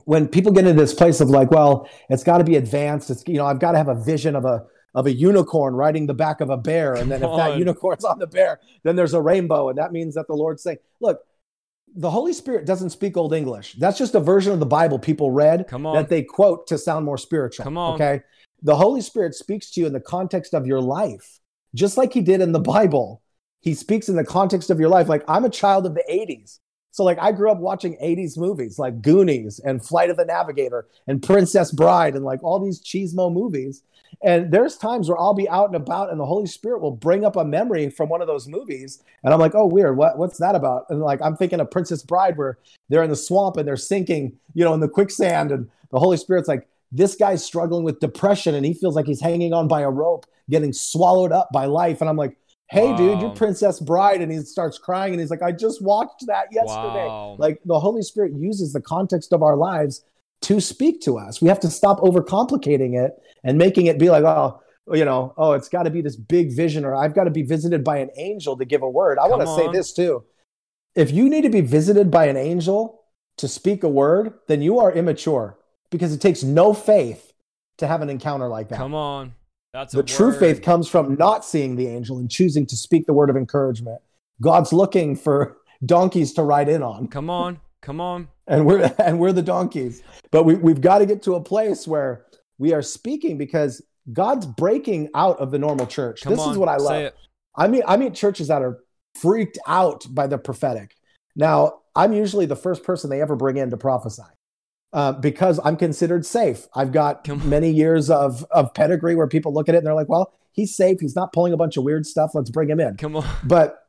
When people get into this place of like, well, it's got to be advanced. It's, you know, I've got to have a vision of a, of a unicorn riding the back of a bear. And then Come if that on. unicorn's on the bear, then there's a rainbow. And that means that the Lord's saying, look, the Holy Spirit doesn't speak Old English. That's just a version of the Bible people read Come on. that they quote to sound more spiritual. Come on. Okay. The Holy Spirit speaks to you in the context of your life, just like he did in the Bible. He speaks in the context of your life. Like I'm a child of the 80s. So like I grew up watching 80s movies like Goonies and Flight of the Navigator and Princess Bride and like all these cheesemo movies. And there's times where I'll be out and about and the Holy Spirit will bring up a memory from one of those movies. And I'm like, oh, weird. What, what's that about? And like, I'm thinking of Princess Bride where they're in the swamp and they're sinking, you know, in the quicksand. And the Holy Spirit's like, this guy's struggling with depression and he feels like he's hanging on by a rope, getting swallowed up by life. And I'm like, hey, dude, you're um, Princess Bride. And he starts crying and he's like, I just watched that yesterday. Wow. Like the Holy Spirit uses the context of our lives to speak to us. We have to stop overcomplicating it and making it be like, oh, you know, oh, it's got to be this big vision, or I've got to be visited by an angel to give a word. I want to say this too. If you need to be visited by an angel to speak a word, then you are immature because it takes no faith to have an encounter like that. Come on. That's the true faith comes from not seeing the angel and choosing to speak the word of encouragement. God's looking for <laughs> donkeys to ride in on. Come on. Come on. And we're <laughs> and we're the donkeys. But we, we've got to get to a place where we are speaking because God's breaking out of the normal church. Come this on, is what I love. I mean, I mean churches that are freaked out by the prophetic. Now, I'm usually the first person they ever bring in to prophesy uh, because I'm considered safe. I've got many years of, of pedigree where people look at it and they're like, well, he's safe. He's not pulling a bunch of weird stuff. Let's bring him in. Come on. But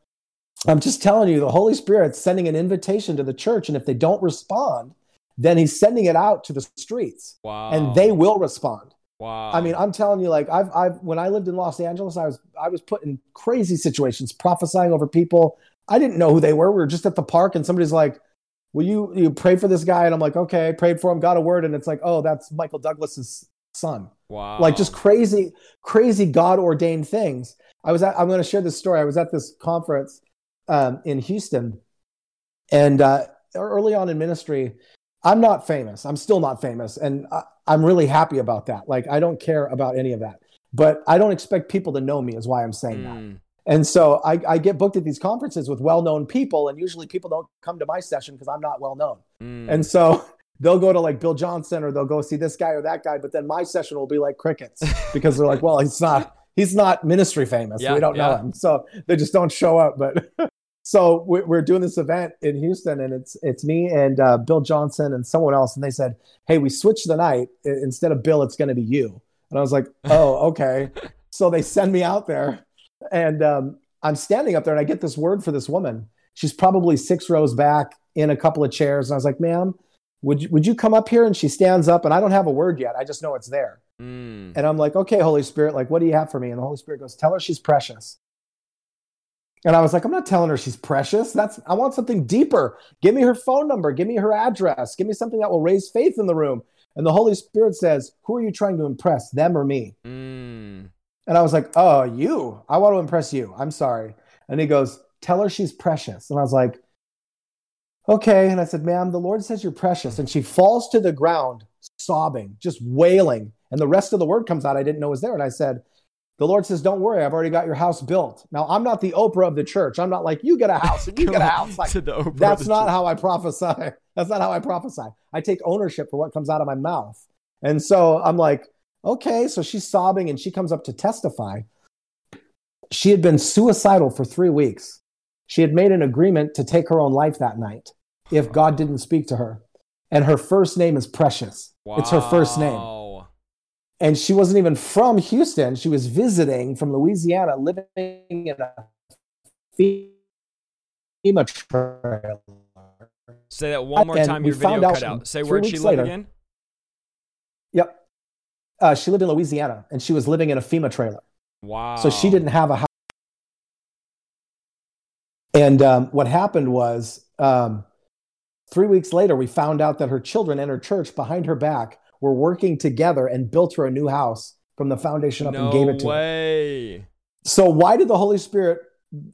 I'm just telling you, the Holy Spirit's sending an invitation to the church. And if they don't respond, then he's sending it out to the streets. Wow. And they will respond. Wow. I mean, I'm telling you, like I've I've when I lived in Los Angeles, I was I was put in crazy situations, prophesying over people. I didn't know who they were. We were just at the park and somebody's like, Will you you pray for this guy? And I'm like, okay, I prayed for him, got a word, and it's like, oh, that's Michael Douglas's son. Wow. Like just crazy, crazy God ordained things. I was at, I'm going to share this story. I was at this conference um, in Houston, and uh, early on in ministry, I'm not famous. I'm still not famous. And I, I'm really happy about that. Like, I don't care about any of that. But I don't expect people to know me, is why I'm saying mm. that. And so I, I, get booked at these conferences with well known people. And usually people don't come to my session because I'm not well known. Mm. And so <laughs> they'll go to like Bill Johnson or they'll go see this guy or that guy. But then my session will be like crickets <laughs> because they're like, well, he's not. He's not ministry famous. Yeah, we don't yeah. know him, so they just don't show up. But <laughs> so we're doing this event in Houston, and it's it's me and uh, Bill Johnson and someone else, and they said, "Hey, we switched the night. Instead of Bill, it's going to be you." And I was like, "Oh, okay." so they send me out there, and um, I'm standing up there, and I get this word for this woman. She's probably six rows back in a couple of chairs, and I was like, "Ma'am, would you, would you come up here?" And she stands up, and I don't have a word yet. I just know it's there. Mm. And I'm like, "Okay, Holy Spirit, like, what do you have for me?" And the Holy Spirit goes, "Tell her she's precious." And I was like, I'm not telling her she's precious. That's I want something deeper. Give me her phone number, give me her address, give me something that will raise faith in the room. And the Holy Spirit says, Who are you trying to impress, them or me? Mm. And I was like, Oh, you. I want to impress you. I'm sorry. And he goes, Tell her she's precious. And I was like, Okay. And I said, Ma'am, the Lord says you're precious. And she falls to the ground, sobbing, just wailing. And the rest of the word comes out I didn't know was there. And I said, the Lord says, Don't worry, I've already got your house built. Now, I'm not the Oprah of the church. I'm not like, You get a house and you get a house. Like, that's not church. how I prophesy. <laughs> That's not how I prophesy. I take ownership for what comes out of my mouth. And so I'm like, Okay. So she's sobbing and she comes up to testify. She had been suicidal for three weeks. She had made an agreement to take her own life that night if God didn't speak to her. And her first name is Precious. Wow. It's her first name and she wasn't even from Houston. She was visiting from Louisiana, living in a FEMA trailer. Say that one more and time. Your video cut out. Say where she lived again. Yep. Uh, she lived in Louisiana, and she was living in a FEMA trailer. Wow. So she didn't have a house. And um, what happened was, um, three weeks later, we found out that her children and her church behind her back were working together and built her a new house from the foundation up no and gave it to way. her. So why did the Holy Spirit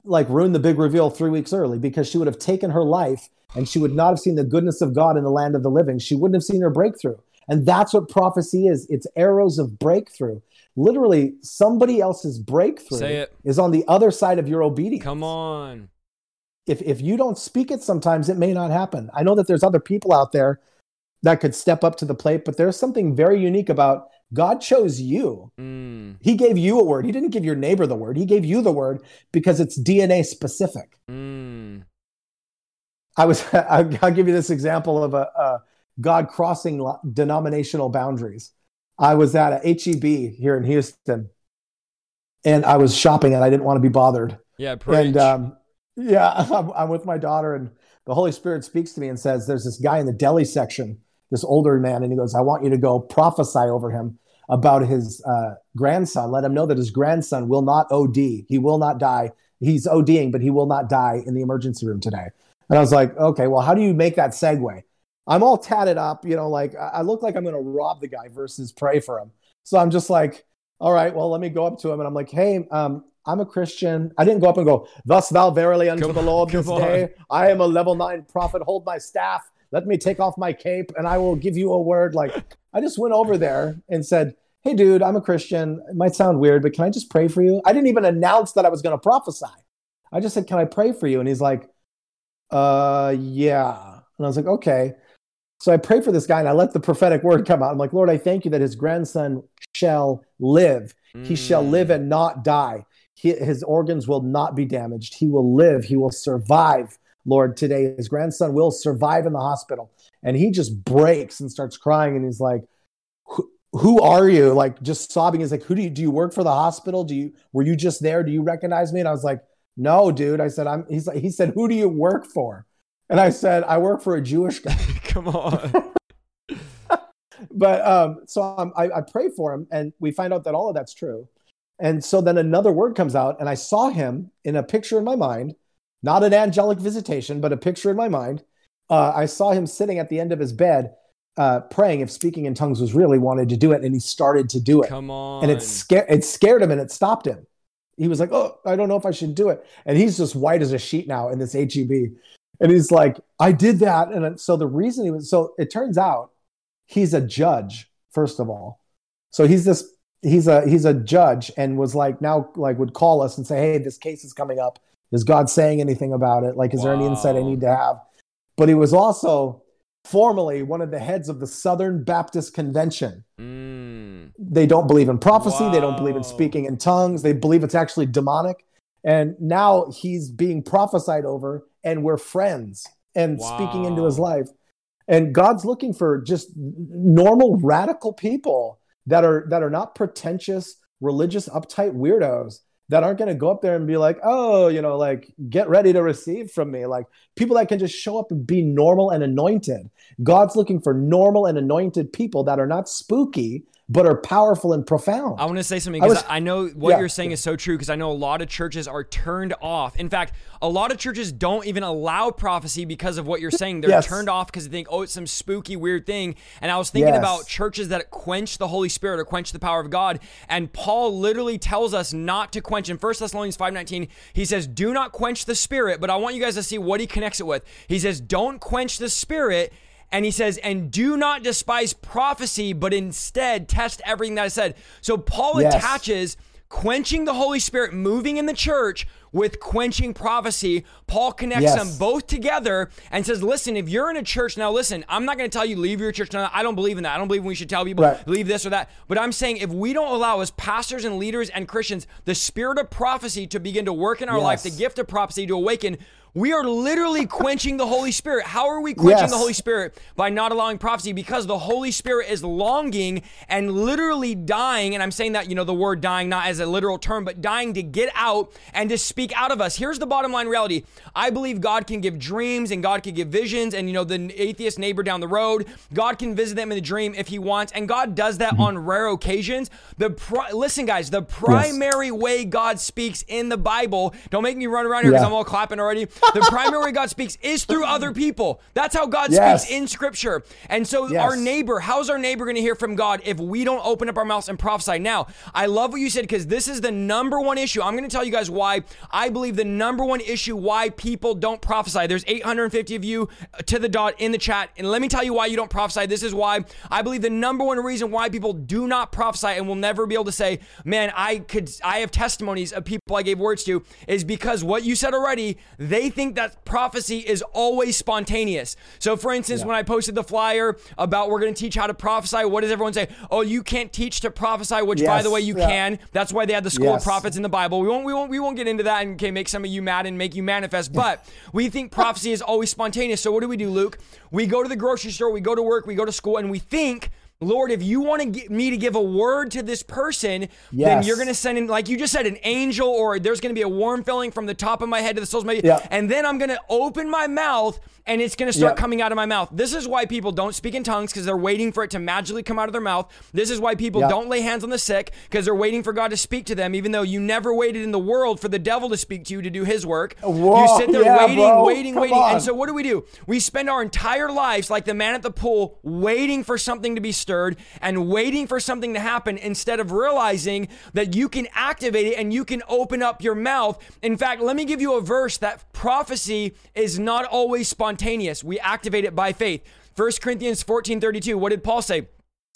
like ruin the big reveal three weeks early? Because she would have taken her life and she would not have seen the goodness of God in the land of the living. She wouldn't have seen her breakthrough. And that's what prophecy is. It's arrows of breakthrough. Literally, somebody else's breakthrough is on the other side of your obedience. Come on. If if you don't speak it sometimes, it may not happen. I know that there's other people out there that could step up to the plate. But there's something very unique about God chose you. Mm. He gave you a word. He didn't give your neighbor the word. He gave you the word because it's DNA specific. Mm. I was. <laughs> I'll give you this example of a, a God crossing denominational boundaries. I was at a HEB here in Houston, and I was shopping, and I didn't want to be bothered. Yeah, preach. and um, yeah, <laughs> I'm, I'm with my daughter, and the Holy Spirit speaks to me and says, "There's this guy in the deli section." this older man, and he goes, I want you to go prophesy over him about his uh, grandson. Let him know that his grandson will not OD. He will not die. He's ODing, but he will not die in the emergency room today. And I was like, okay, well, how do you make that segue? I'm all tatted up, you know, like I look like I'm going to rob the guy versus pray for him. So I'm just like, all right, well, let me go up to him. And I'm like, hey, um, I'm a Christian. I didn't go up and go, thus thou verily unto Come the Lord on, this come day. I am a level nine prophet. Hold my staff. Let me take off my cape and I will give you a word. Like, I just went over there and said, hey, dude, I'm a Christian. It might sound weird, but can I just pray for you? I didn't even announce that I was going to prophesy. I just said, can I pray for you? And he's like, uh, yeah. And I was like, okay. So I prayed for this guy and I let the prophetic word come out. I'm like, Lord, I thank you that his grandson shall live. He shall Mm. live and not die. He, his organs will not be damaged. He will live. He will survive. Lord, today his grandson will survive in the hospital. And he just breaks and starts crying. And he's like, "Who- who are you? Like just sobbing. He's like, who do you, do you work for the hospital? Do you, were you just there? Do you recognize me? And I was like, no, dude. I said, I'm, he's like, he said, who do you work for? And I said, I work for a Jewish guy <laughs> Come on. <laughs> but um, so um, I, I pray for him, and we find out that all of that's true. And so then another word comes out, and I saw him in a picture in my mind, not an angelic visitation, but a picture in my mind. Uh, I saw him sitting at the end of his bed, uh, praying if speaking in tongues was real. He wanted to do it, and he started to do it, Come on. and it scared it scared him, and it stopped him. He was like, "Oh, I don't know if I should do it," and he's just white as a sheet now in this HEB, and he's like, "I did that," and so the reason he was so it turns out he's a judge first of all. So he's this he's a he's a judge and was like now like would call us and say hey this case is coming up. Is god saying anything about it? Like is there any insight i need to have? But he was also formerly one of the heads of the southern baptist convention. Mm. they don't believe in prophecy. They don't believe in speaking in tongues. They believe it's actually demonic and now he's being prophesied over and we're friends and speaking into his life. And god's looking for just normal radical people that are that are not pretentious religious uptight weirdos that aren't going to go up there and be like oh you know like get ready to receive from me. Like people that can just show up and be normal and anointed. God's looking for normal and anointed people that are not spooky but are powerful and profound I want to say something I because was- I, know what Yeah. you're saying is so true because I know a lot of churches are turned off. In fact, a lot of churches don't even allow prophecy because of what you're saying. They're Yes. turned off because they think, oh, it's some spooky, weird thing. And I was thinking Yes. about churches that quench the Holy Spirit or quench the power of God. And Paul literally tells us not to quench. In 1 Thessalonians 5.19, he says, do not quench the Spirit. But I want you guys to see what he connects it with. He says, don't quench the Spirit. And he says, and do not despise prophecy, but instead test everything that I said. So Paul Yes. attaches quenching the Holy Spirit, moving in the church with quenching prophecy. Paul connects Yes. them both together and says, listen, if you're in a church, now listen, I'm not going to tell you leave your church. No, I don't believe in that. I don't believe we should tell people Right. leave this or that. But I'm saying if we don't allow as pastors and leaders and Christians the spirit of prophecy to begin to work in our life, the gift of prophecy to awaken, we are literally quenching the Holy Spirit. How are we quenching Yes. the Holy Spirit? By not allowing prophecy because the Holy Spirit is longing and literally dying. And I'm saying that, you know, the word dying not as a literal term, but dying to get out and to speak out of us. Here's the bottom line reality I believe God can give dreams and God can give visions. And, you know, the atheist neighbor down the road, God can visit them in a dream if he wants. And God does that mm-hmm. on rare occasions. The pri- Listen, guys, the primary way God speaks in the Bible, don't make me run around here because Yeah. I'm all clapping already. The primary way God speaks is through other people. That's how God Yes. speaks in scripture. And so Yes. our neighbor, how's our neighbor going to hear from God if we don't open up our mouths and prophesy? Now, I love what you said because this is the number one issue. I'm going to tell you guys why I believe the number one issue why people don't prophesy. There's 850 of you uh, to the dot in the chat. And let me tell you why you don't prophesy. This is why I believe the number one reason why people do not prophesy and will never be able to say, man, I could, I have testimonies of people I gave words to is because what you said already, they think that prophecy is always spontaneous. So, for instance, when I posted the flyer about we're going to teach how to prophesy, what does everyone say? Oh, you can't teach to prophesy, which by the way, you yeah. can. That's why they had the school of prophets in the Bible. We won't, we won't, we won't get into that and okay, make some of you mad and make you manifest. But we think prophecy is always spontaneous. So what do we do, Luke? We go to the grocery store, we go to work, we go to school, and we think. Lord, if you want to get me to give a word to this person, then you're going to send in, like you just said, an angel, or there's going to be a warm feeling from the top of my head to the soles of my Yeah. and then I'm going to open my mouth and it's going to start Yeah. coming out of my mouth. This is why people don't speak in tongues because they're waiting for it to magically come out of their mouth. This is why people Yeah. don't lay hands on the sick because they're waiting for God to speak to them, even though you never waited in the world for the devil to speak to you to do his work. you sit there waiting, bro. waiting, Come waiting. on. And so what do we do? We spend our entire lives like the man at the pool waiting for something to be stirred. And waiting for something to happen instead of realizing that you can activate it and you can open up your mouth. In fact, let me give you a verse that prophecy is not always spontaneous. We activate it by faith. 1 Corinthians 14 32. What did Paul say?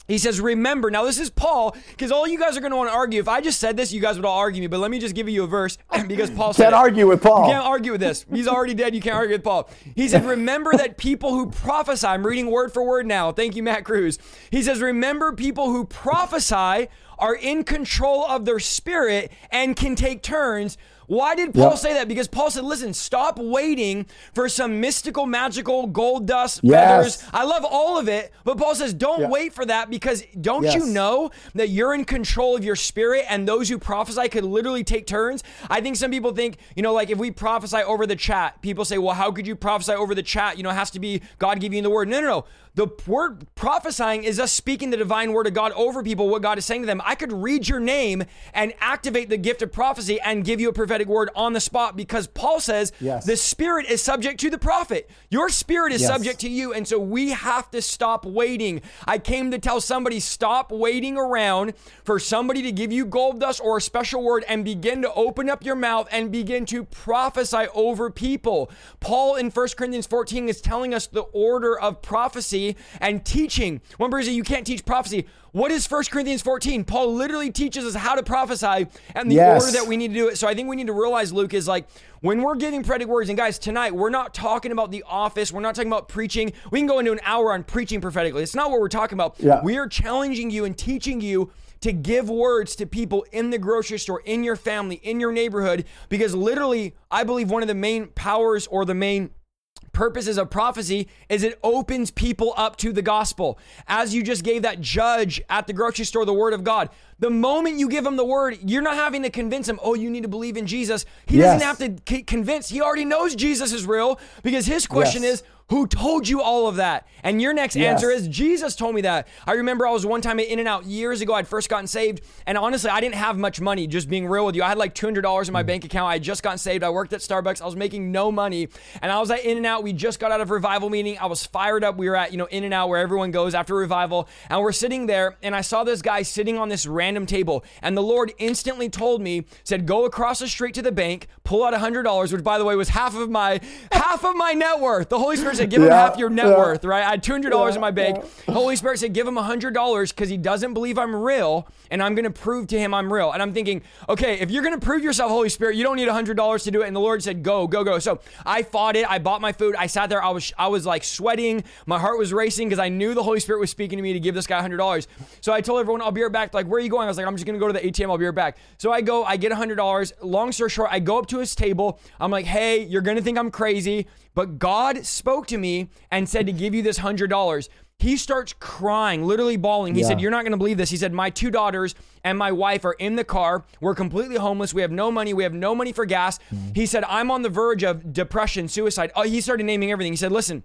He says, Remember, now this is Paul, because all you guys are going to want to argue. If I just said this, you guys would all argue me, but let me just give you a verse <clears throat> because Paul said. Can't it. argue with Paul. You can't argue with this. He's already dead. You can't argue with Paul. He said, <laughs> Remember that people who prophesy, I'm reading word for word now. Thank you, Matt Cruz. He says, Remember people who prophesy are in control of their spirit and can take turns why did Paul yep. say that? Because Paul said, listen, stop waiting for some mystical, magical gold dust, yes. feathers. I love all of it. But Paul says, don't yep. wait for that because don't yes. you know that you're in control of your spirit and those who prophesy could literally take turns? I think some people think, you know, like if we prophesy over the chat, people say, well, how could you prophesy over the chat? You know, it has to be God giving you the word. No, no, no. The word prophesying is us speaking the divine word of God over people, what God is saying to them. I could read your name and activate the gift of prophecy and give you a prophetic word on the spot because Paul says yes. the spirit is subject to the prophet. Your spirit is yes. subject to you. And so we have to stop waiting. I came to tell somebody stop waiting around for somebody to give you gold dust or a special word and begin to open up your mouth and begin to prophesy over people. Paul in 1 Corinthians 14 is telling us the order of prophecy and teaching. One person, you can't teach prophecy. What is 1 Corinthians 14? Paul literally teaches us how to prophesy and the yes. order that we need to do it. So I think we need to realize, Luke, is like when we're giving prophetic words, and guys, tonight we're not talking about the office, we're not talking about preaching. We can go into an hour on preaching prophetically. It's not what we're talking about. Yeah. We are challenging you and teaching you to give words to people in the grocery store, in your family, in your neighborhood, because literally, I believe one of the main powers or the main purposes of prophecy is it opens people up to the gospel. As you just gave that judge at the grocery store the word of God, the moment you give him the word, you're not having to convince him, oh, you need to believe in Jesus. He yes. doesn't have to convince. He already knows Jesus is real because his question yes. is, who told you all of that? And your next yes. answer is Jesus told me that. I remember I was one time at In-N-Out years ago. I'd first gotten saved, and honestly, I didn't have much money. Just being real with you, I had like two hundred dollars in my mm. bank account. I had just gotten saved. I worked at Starbucks. I was making no money, and I was at In-N-Out. We just got out of revival meeting. I was fired up. We were at you know In-N-Out where everyone goes after revival, and we're sitting there, and I saw this guy sitting on this random table, and the Lord instantly told me, said, "Go across the street to the bank, pull out hundred dollars," which by the way was half of my <laughs> half of my net worth. The Holy Spirit said, "Give him half your net yeah. worth, right? I had $200 yeah, in my bank. Yeah. Holy Spirit said, give him $100 because he doesn't believe I'm real and I'm going to prove to him I'm real. And I'm thinking, okay, if you're going to prove yourself, Holy Spirit, you don't need $100 to do it. And the Lord said, go, go, go. So I fought it. I bought my food. I sat there. I was, I was like sweating. My heart was racing because I knew the Holy Spirit was speaking to me to give this guy $100. So I told everyone, I'll be right back. Like, where are you going? I was like, I'm just going to go to the ATM. I'll be right back. So I go, I get $100. Long story short, I go up to his table. I'm like, hey, you're going to think I'm crazy. But God spoke to me and said to give you this $100. He starts crying, literally bawling. He yeah. said, You're not going to believe this. He said, My two daughters and my wife are in the car. We're completely homeless. We have no money. We have no money for gas. Mm-hmm. He said, I'm on the verge of depression, suicide. Oh, he started naming everything. He said, Listen,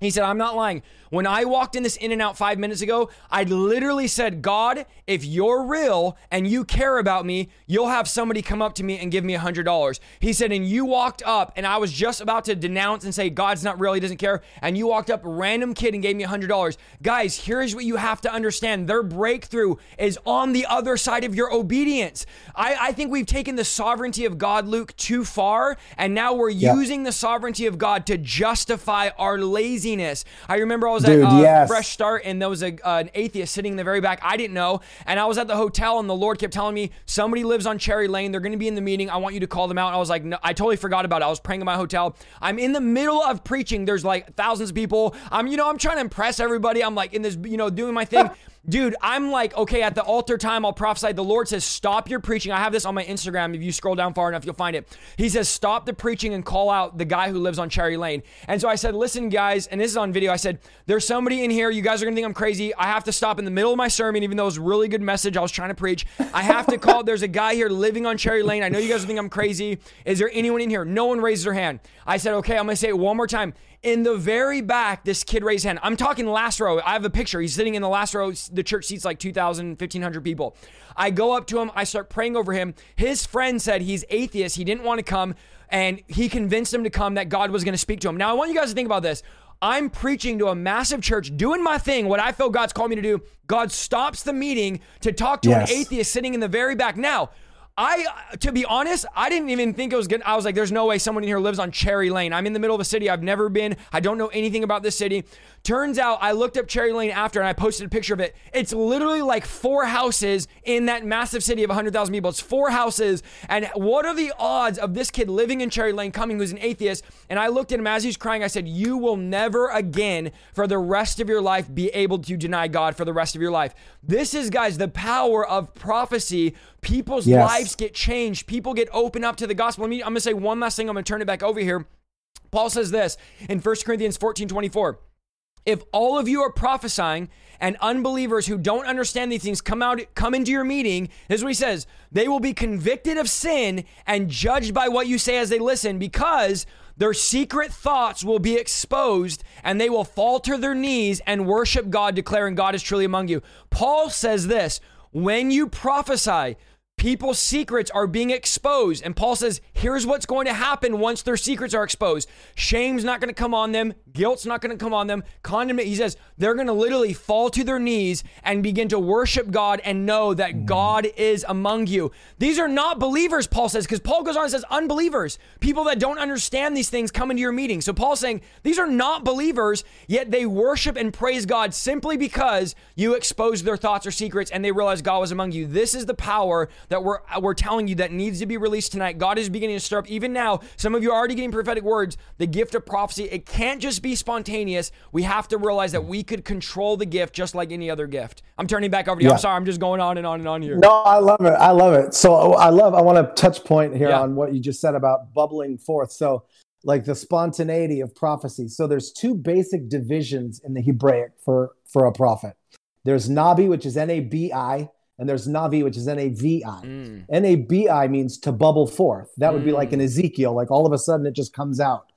he said, I'm not lying. When I walked in this In-N-Out five minutes ago, I literally said, God, if you're real and you care about me, you'll have somebody come up to me and give me a $100. He said, and you walked up, and I was just about to denounce and say, God's not real, he doesn't care. And you walked up, random kid, and gave me a $100. Guys, here's what you have to understand their breakthrough is on the other side of your obedience. I, I think we've taken the sovereignty of God, Luke, too far, and now we're yeah. using the sovereignty of God to justify our laziness. I remember I was Dude, at uh, yes. Fresh Start, and there was a, uh, an atheist sitting in the very back. I didn't know, and I was at the hotel, and the Lord kept telling me somebody lives on Cherry Lane. They're going to be in the meeting. I want you to call them out. And I was like, no, I totally forgot about it. I was praying in my hotel. I'm in the middle of preaching. There's like thousands of people. I'm, you know, I'm trying to impress everybody. I'm like in this, you know, doing my thing. <laughs> Dude, I'm like, okay, at the altar time, I'll prophesy. The Lord says, stop your preaching. I have this on my Instagram. If you scroll down far enough, you'll find it. He says, stop the preaching and call out the guy who lives on Cherry Lane. And so I said, listen, guys, and this is on video. I said, there's somebody in here. You guys are going to think I'm crazy. I have to stop in the middle of my sermon, even though it was a really good message I was trying to preach. I have to call. There's a guy here living on Cherry Lane. I know you guys think I'm crazy. Is there anyone in here? No one raises their hand. I said, okay, I'm going to say it one more time. In the very back, this kid raised hand. I'm talking last row. I have a picture. He's sitting in the last row. The church seats like 2,000, 1,500 people. I go up to him. I start praying over him. His friend said he's atheist. He didn't want to come. And he convinced him to come that God was going to speak to him. Now, I want you guys to think about this. I'm preaching to a massive church, doing my thing, what I feel God's called me to do. God stops the meeting to talk to Yes. an atheist sitting in the very back. Now, I, to be honest, I didn't even think it was good. I was like, there's no way someone in here lives on Cherry Lane. I'm in the middle of a city. I've never been. I don't know anything about this city. Turns out I looked up Cherry Lane after and I posted a picture of it. It's literally like four houses in that massive city of 100,000 people. It's four houses. And what are the odds of this kid living in Cherry Lane coming who's an atheist? And I looked at him as he's crying. I said, You will never again for the rest of your life be able to deny God for the rest of your life. This is, guys, the power of prophecy. People's Yes. lives get changed. People get opened up to the gospel. I'm going to say one last thing. I'm going to turn it back over here. Paul says this in 1 Corinthians 14 24. If all of you are prophesying and unbelievers who don't understand these things come out come into your meeting, this is what he says, they will be convicted of sin and judged by what you say as they listen because their secret thoughts will be exposed and they will fall to their knees and worship God declaring God is truly among you. Paul says this, when you prophesy, People's secrets are being exposed. And Paul says, here's what's going to happen once their secrets are exposed. Shame's not going to come on them. Guilt's not going to come on them. Condemnation, he says, they're going to literally fall to their knees and begin to worship God and know that mm. God is among you. These are not believers, Paul says, because Paul goes on and says, unbelievers, people that don't understand these things come into your meeting. So Paul's saying, these are not believers, yet they worship and praise God simply because you exposed their thoughts or secrets and they realize God was among you. This is the power that we're uh, we're telling you that needs to be released tonight. God is beginning to stir up even now. Some of you are already getting prophetic words. The gift of prophecy, it can't just be spontaneous. We have to realize that we could control the gift just like any other gift. I'm turning back over to you. Yeah. I'm sorry, I'm just going on and on and on here. No, I love it. I love it. So I love. I want to touch point here Yeah. on what you just said about bubbling forth. So, like the spontaneity of prophecy. So there's two basic divisions in the Hebraic for for a prophet. There's nabi, which is N A B I, and there's navi, which is N A V I. Mm. N A B I means to bubble forth. That would be like an Ezekiel, like all of a sudden it just comes out.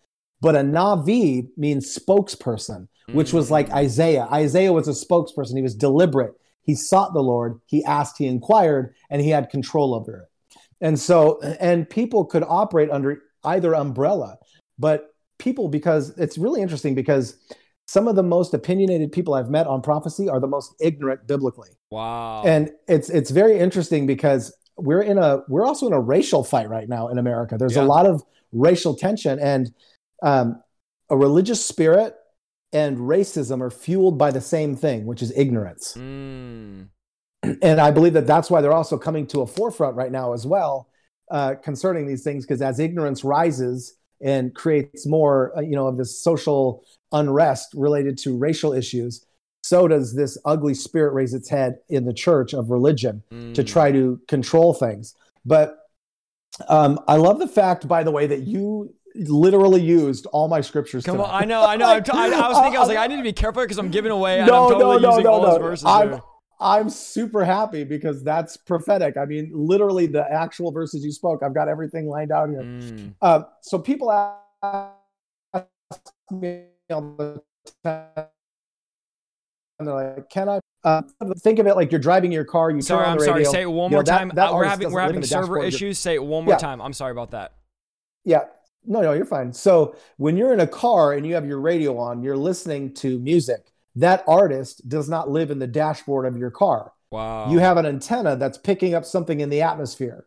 But a navi means spokesperson, which was like mm. Isaiah. Isaiah was a spokesperson. He was deliberate. He sought the Lord. He asked. He inquired, and he had control over it. And so, and people could operate under either umbrella. But people, because it's really interesting, because some of the most opinionated people I've met on prophecy are the most ignorant biblically Wow. and it's it's very interesting because we're in a we're also in a racial fight right now in America. There's Yeah. a lot of racial tension, and um, a religious spirit and racism are fueled by the same thing, which is ignorance. Mm. <clears throat> And I believe that that's why they're also coming to a forefront right now as well uh, concerning these things, because as ignorance rises and creates more, uh, you know, of this social unrest related to racial issues, so does this ugly spirit raise its head in the church of religion to Mm. try to control things. But um, I love the fact, by the way, that you literally used all my scriptures. Come on. I know, I know. <laughs> I'm t- I, I was thinking, I was like, I need to be careful because I'm giving away, and No, I'm totally no, no, using no, all no. those verses. I'm. I'm super happy because that's prophetic. I mean, literally the actual verses you spoke. I've got everything lined out here. Mm. Uh, so people ask me all the time, and they're like, "Can I?" Uh, think of it like you're driving your car. You Sorry, I'm the sorry. radio. Say it one you know, more that- time. that Uh, we're having we're having server dashboard of your- issues. Say it one more Yeah. time. I'm sorry about that. Yeah. No, no, you're fine. So when you're in a car and you have your radio on, you're listening to music. That artist does not live in the dashboard of your car. Wow. You have an antenna that's picking up something in the atmosphere.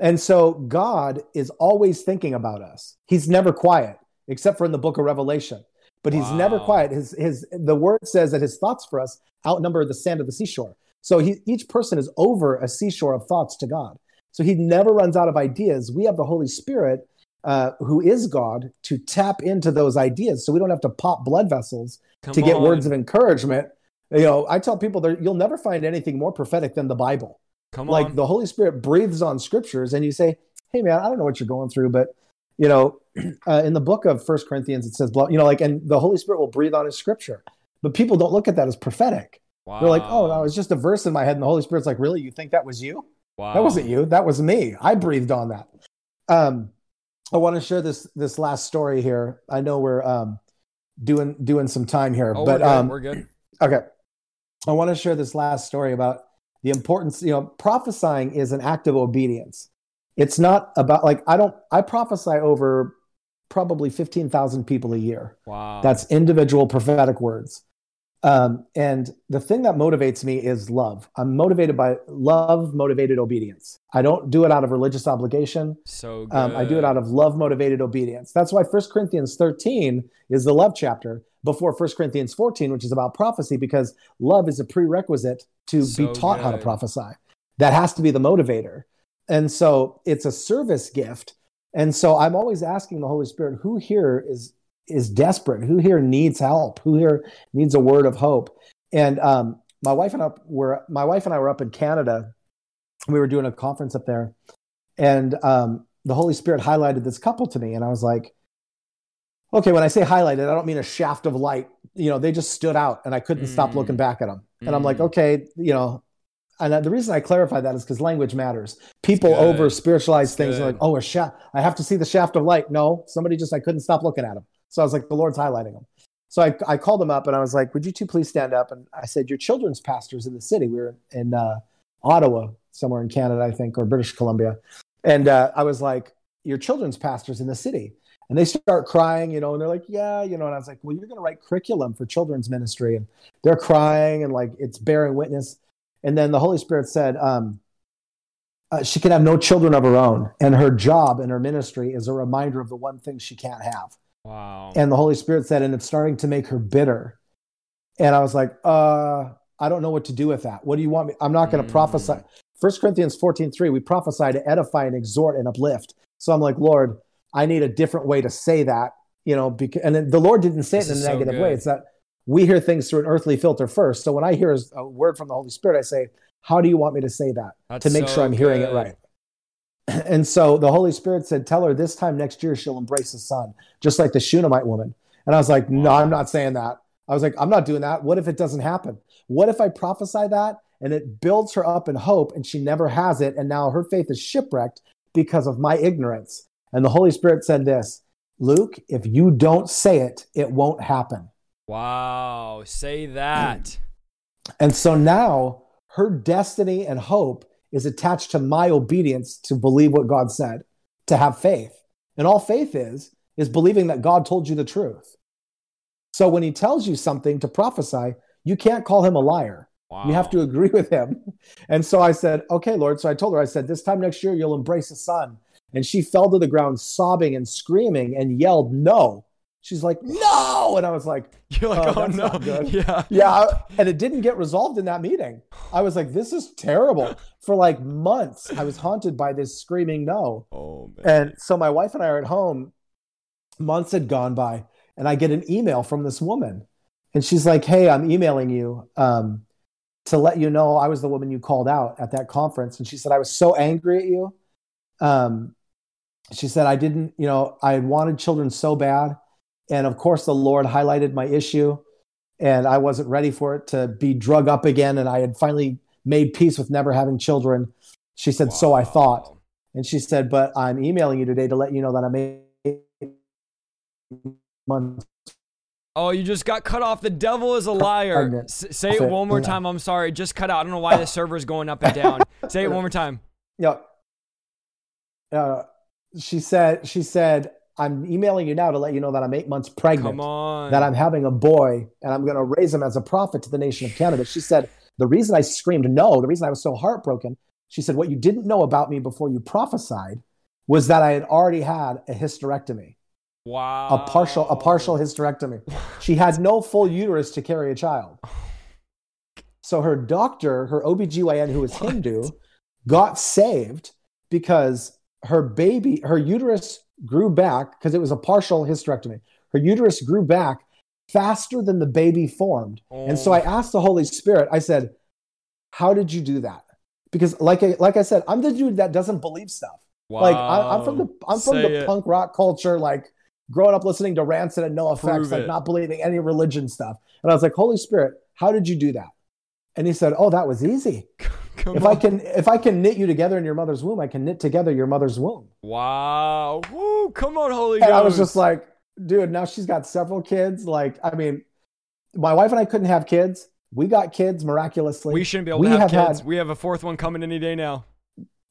And so God is always thinking about us. He's never quiet, except for in the book of Revelation. But he's never quiet. His his the word says that his thoughts for us outnumber the sand of the seashore. So he, each person is over a seashore of thoughts to God. So he never runs out of ideas. We have the Holy Spirit, uh, who is God, to tap into those ideas. So we don't have to pop blood vessels Come to get on. words of encouragement. You know, I tell people that you'll never find anything more prophetic than the Bible. Come on. Like on. the Holy Spirit breathes on scriptures, and you say, "Hey, man, I don't know what you're going through, but you know, <clears throat> uh, in the book of First Corinthians, it says, you know, like, and the Holy Spirit will breathe on His scripture." But people don't look at that as prophetic. wow. They're like, "Oh, no, it's just a verse in my head," and the Holy Spirit's like, "Really? You think that was you? wow. That wasn't you. That was me. I breathed on that." Um, I want to share this this last story here. I know we're um, doing doing some time here, Oh, but we're good. um, we're good. Okay. I want to share this last story about the importance, you know, prophesying is an act of obedience. It's not about like I don't I prophesy over probably 15,000 people a year. Wow. That's individual prophetic words. Um, and the thing that motivates me is love. I'm motivated by love, motivated obedience. I don't do it out of religious obligation. so good. Um, I do it out of love, motivated obedience. That's why 1 Corinthians 13 is the love chapter before 1 Corinthians 14, which is about prophecy, because love is a prerequisite to So be taught how to prophesy. That has to be the motivator. And so it's a service gift. And so I'm always asking the Holy Spirit, who here is is desperate? Who here needs help? Who here needs a word of hope? And um, my wife and I were my wife and I were up in Canada. We were doing a conference up there, and um, the Holy Spirit highlighted this couple to me, and I was like, okay. When I say highlighted, I don't mean a shaft of light. You know, they just stood out, and I couldn't stop Mm. looking back at them. And I'm like, Mm. okay, you know. And uh, the reason I clarify that is because language matters. People over spiritualize things. Like, oh, a shaft. I have to see the shaft of light. No, somebody just I couldn't stop looking at him. So I was like, the Lord's highlighting them. So I, I called them up and I was like, would you two please stand up? And I said, your children's pastors in the city. We were in uh, Ottawa, somewhere in Canada, I think, or British Columbia. And uh, I was like, your children's pastors in the city. And they start crying, you know, and they're like, yeah, you know, and I was like, well, you're going to write curriculum for children's ministry. And they're crying and like it's bearing witness. And then the Holy Spirit said, um, uh, she can have no children of her own. And her job and her ministry is a reminder of the one thing she can't have. Wow. And the Holy Spirit said, and it's starting to make her bitter. And I was like, uh, I don't know what to do with that. What do you want me? I'm not going to Mm. prophesy. First Corinthians 14, 3, we prophesy to edify and exhort and uplift. So I'm like, Lord, I need a different way to say that, you know, because, and then the Lord didn't say This it in a is so negative way. It's that we hear things through an earthly filter first. So when I hear a word from the Holy Spirit, I say, how do you want me to say that That's to make so sure I'm hearing it right? <clears throat> And so the Holy Spirit said, Tell her this time next year she'll embrace a son, just like the Shunammite woman. And I was like, No, I'm not saying that. I was like, I'm not doing that. What if it doesn't happen? What if I prophesy that and it builds her up in hope and she never has it? And now her faith is shipwrecked because of my ignorance. And the Holy Spirit said this Luke, if you don't say it, it won't happen. Wow. Say that. <clears throat> And so now her destiny and hope is attached to my obedience to believe what God said, to have faith. And all faith is, is believing that God told you the truth. So when he tells you something to prophesy, you can't call him a liar. Wow. You have to agree with him. <laughs> And so I said, okay, Lord. So I told her, I said, this time next year, you'll embrace a son. And she fell to the ground sobbing and screaming and yelled, no. She's like, <laughs> no. And I was like, You're like, Oh, oh, no. <laughs> Yeah. yeah. And it didn't get resolved in that meeting. I was like, this is terrible. For like months, I was haunted by this screaming no. Oh man. And so my wife and I are at home. Months had gone by, and I get an email from this woman. And she's like, hey, I'm emailing you um, to let you know I was the woman you called out at that conference. And she said, I was so angry at you. Um, she said, I didn't, you know, I had wanted children so bad. And of course, the Lord highlighted my issue, and I wasn't ready for it to be drug up again. And I had finally made peace with never having children. She said, So I thought. And she said, But I'm emailing you today to let you know that I'm eight months Oh, you just got cut off. The devil is a liar. S- say it one more time. I'm sorry. It just cut out. I don't know why the server's going up and down. <laughs> say it one more time. Yep. Uh, she said, she said, I'm emailing you now to let you know that I'm eight months pregnant, Come on. that I'm having a boy, and I'm going to raise him as a prophet to the nation of Canada. She said, the reason I screamed no, the reason I was so heartbroken, she said, what you didn't know about me before you prophesied was that I had already had a hysterectomy, wow. a partial, a partial hysterectomy. <laughs> She had no full uterus to carry a child. Oh so her doctor, her OBGYN, who was What? Hindu, got saved because her baby, her uterus grew back because it was a partial hysterectomy. Her uterus grew back faster than the baby formed. And so I Oh. asked the Holy Spirit, I said, How did you do that? Because like I, like I said, I'm the dude that doesn't believe stuff. Like I, I'm from the I'm from the it. punk rock culture, like growing up listening to Rancid and NOFX, Prove like it. not believing any religion stuff. And I was like, Holy Spirit, how did you do that? And he said, Oh, that was easy. <laughs> Come If on. I can if I can knit you together in your mother's womb, I can knit together your mother's womb. Wow. Woo. Come on, Holy And. I was just like, dude, now she's got several kids. Like, I mean, my wife and I couldn't have kids. We got kids miraculously. we shouldn't be able we to have, have kids. had- we have a fourth one coming any day now.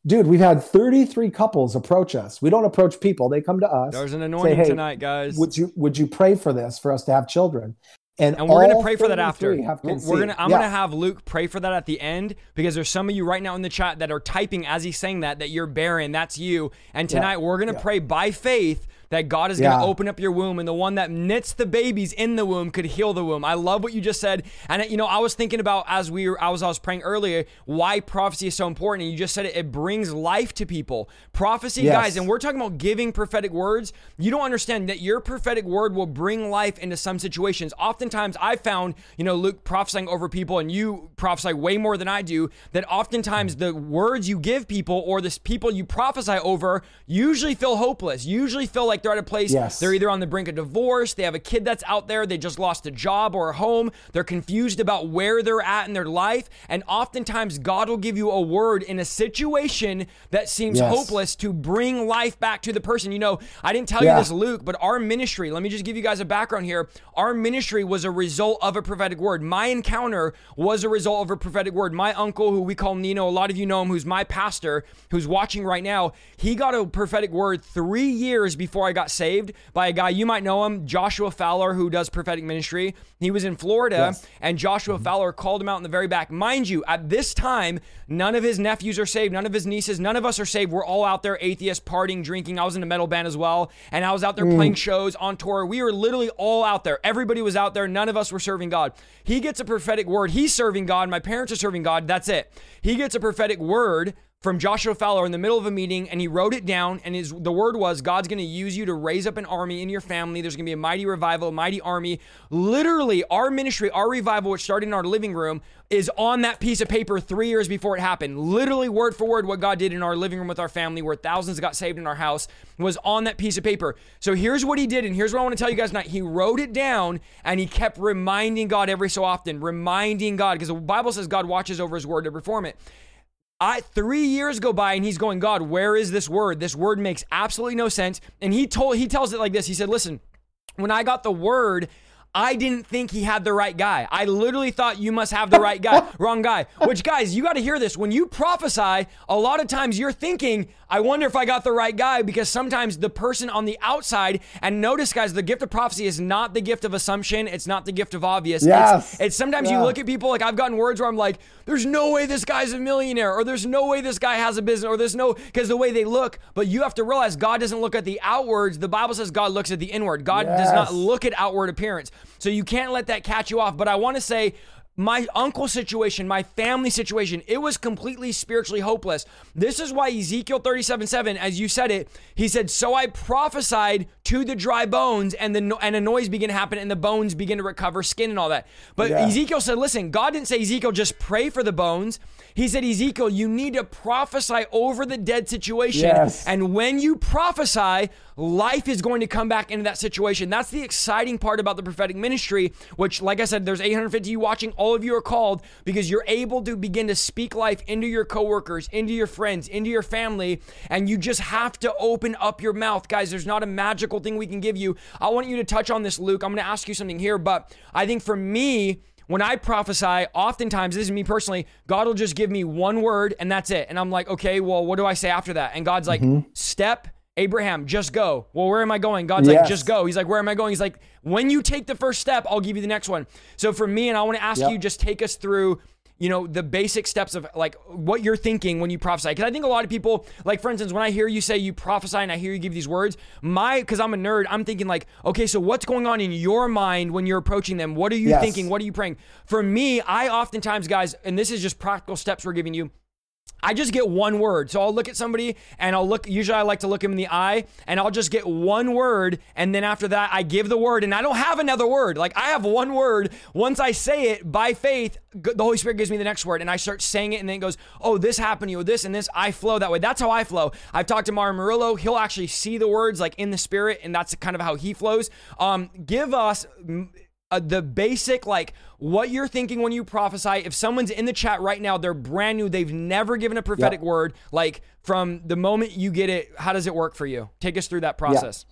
dude, we've had 33 couples approach us. We don't approach people; they come to us. There's an anointing hey, tonight, guys. Would you would you pray for this for us to have children? And, and we're gonna pray for that after. We're, we're gonna. I'm Yeah. gonna have Luke pray for that at the end because there's some of you right now in the chat that are typing as he's saying that that you're barren. That's you. And tonight we're gonna Yeah. pray by faith that God is going to Yeah. open up your womb and the one that knits the babies in the womb could heal the womb. I love what you just said. And you know, I was thinking about as we were, I was I was praying earlier why prophecy is so important and you just said it it brings life to people. Prophecy Yes. guys and we're talking about giving prophetic words. You don't understand that your prophetic word will bring life into some situations. Oftentimes I found, you know, Luke prophesying over people and you prophesy way more than I do that oftentimes the words you give people or the people you prophesy over usually feel hopeless. Usually feel like they're at a place Yes. they're either on the brink of divorce, they have a kid that's out there, they just lost a job or a home, they're confused about where they're at in their life, and oftentimes God will give you a word in a situation that seems Yes. hopeless to bring life back to the person. You know, I didn't tell Yeah. you this Luke, but our ministry, let me just give you guys a background here. Our ministry was a result of a prophetic word. My encounter was a result of a prophetic word. My uncle, who we call Nino, a lot of you know him, who's my pastor, who's watching right now, he got a prophetic word three years before I got saved by a guy, you might know him, Joshua Fowler, who does prophetic ministry. He was in Florida, Yes. and Joshua mm-hmm. Fowler called him out in the very back. Mind you, at this time, none of his nephews are saved, none of his nieces, none of us are saved. We're all out there atheists, partying, drinking. I was in a metal band as well, and I was out there mm. playing shows on tour. We were literally all out there. Everybody was out there. None of us were serving God. He gets a prophetic word. He's serving God. My parents are serving God. That's it. He gets a prophetic word from Joshua Fowler in the middle of a meeting and he wrote it down and his the word was God's going to use you to raise up an army in your family. There's going to be a mighty revival, a mighty army. Literally our ministry, our revival which started in our living room is on that piece of paper 3 years before it happened. Literally word for word what God did in our living room with our family where thousands got saved in our house was on that piece of paper. So here's what he did and here's what I want to tell you guys tonight. He wrote it down and he kept reminding God every so often, reminding God because the Bible says God watches over his word to perform it. I three years go by and he's going, God, where is this word? This word makes absolutely no sense. And he told he tells it like this. He said, Listen, when I got the word, I didn't think he had the right guy. I literally thought you must have the right guy. <laughs> Wrong guy. Which, guys, you got to hear this. When you prophesy, a lot of times you're thinking, I wonder if I got the right guy because sometimes the person on the outside, and notice, guys, the gift of prophecy is not the gift of assumption. It's not the gift of obvious. Yes. It's, it's sometimes you look at people like I've gotten words where I'm like, there's no way this guy's a millionaire, or there's no way this guy has a business, or there's no, because the way they look. But you have to realize God doesn't look at the outwards. The Bible says God looks at the inward. God does not look at outward appearance. So you can't let that catch you off. But I want to say, my uncle situation, my family situation, it was completely spiritually hopeless. This is why Ezekiel 37 7, as you said it, he said, So I prophesied to the dry bones, and the and a noise began to happen, and the bones begin to recover skin and all that. But Yeah. Ezekiel said, Listen, God didn't say, Ezekiel, just pray for the bones. He said, Ezekiel, you need to prophesy over the dead situation. Yes. And when you prophesy, life is going to come back into that situation. That's the exciting part about the prophetic ministry, which, like I said, there's 850 you watching. All of you are called because you're able to begin to speak life into your coworkers, into your friends, into your family, and you just have to open up your mouth. Guys, there's not a magical thing we can give you. I want you to touch on this, Luke. I'm going to ask you something here, but I think for me, when I prophesy, oftentimes, this is me personally, God will just give me one word and that's it. And I'm like, okay, well, what do I say after that? And God's like, mm-hmm. step, Abraham, just go. Well, where am I going? God's like, just go. He's like, where am I going? He's like, when you take the first step, I'll give you the next one. So for me, and I want to ask Yep. you, just take us through. You know, the basic steps of like what you're thinking when you prophesy. Because I think a lot of people, like for instance, when I hear you say you prophesy and I hear you give these words, my, because I'm a nerd, I'm thinking like, okay, so what's going on in your mind when you're approaching them? What are you Yes. thinking? What are you praying? For me, I oftentimes, guys, and this is just practical steps we're giving you. I just get one word. So I'll look at somebody and I'll look, usually I like to look him in the eye and I'll just get one word. And then after that, I give the word and I don't have another word. Like I have one word. Once I say it by faith, the Holy Spirit gives me the next word and I start saying it and then it goes, oh, this happened to you, this and this. I flow that way. That's how I flow. I've talked to Mario Murillo. He'll actually see the words like in the spirit and that's kind of how he flows. Um, give us uh, the basic like what you're thinking when you prophesy if someone's in the chat right now they're brand new they've never given a prophetic Yep. word like from the moment you get it how does it work for you take us through that process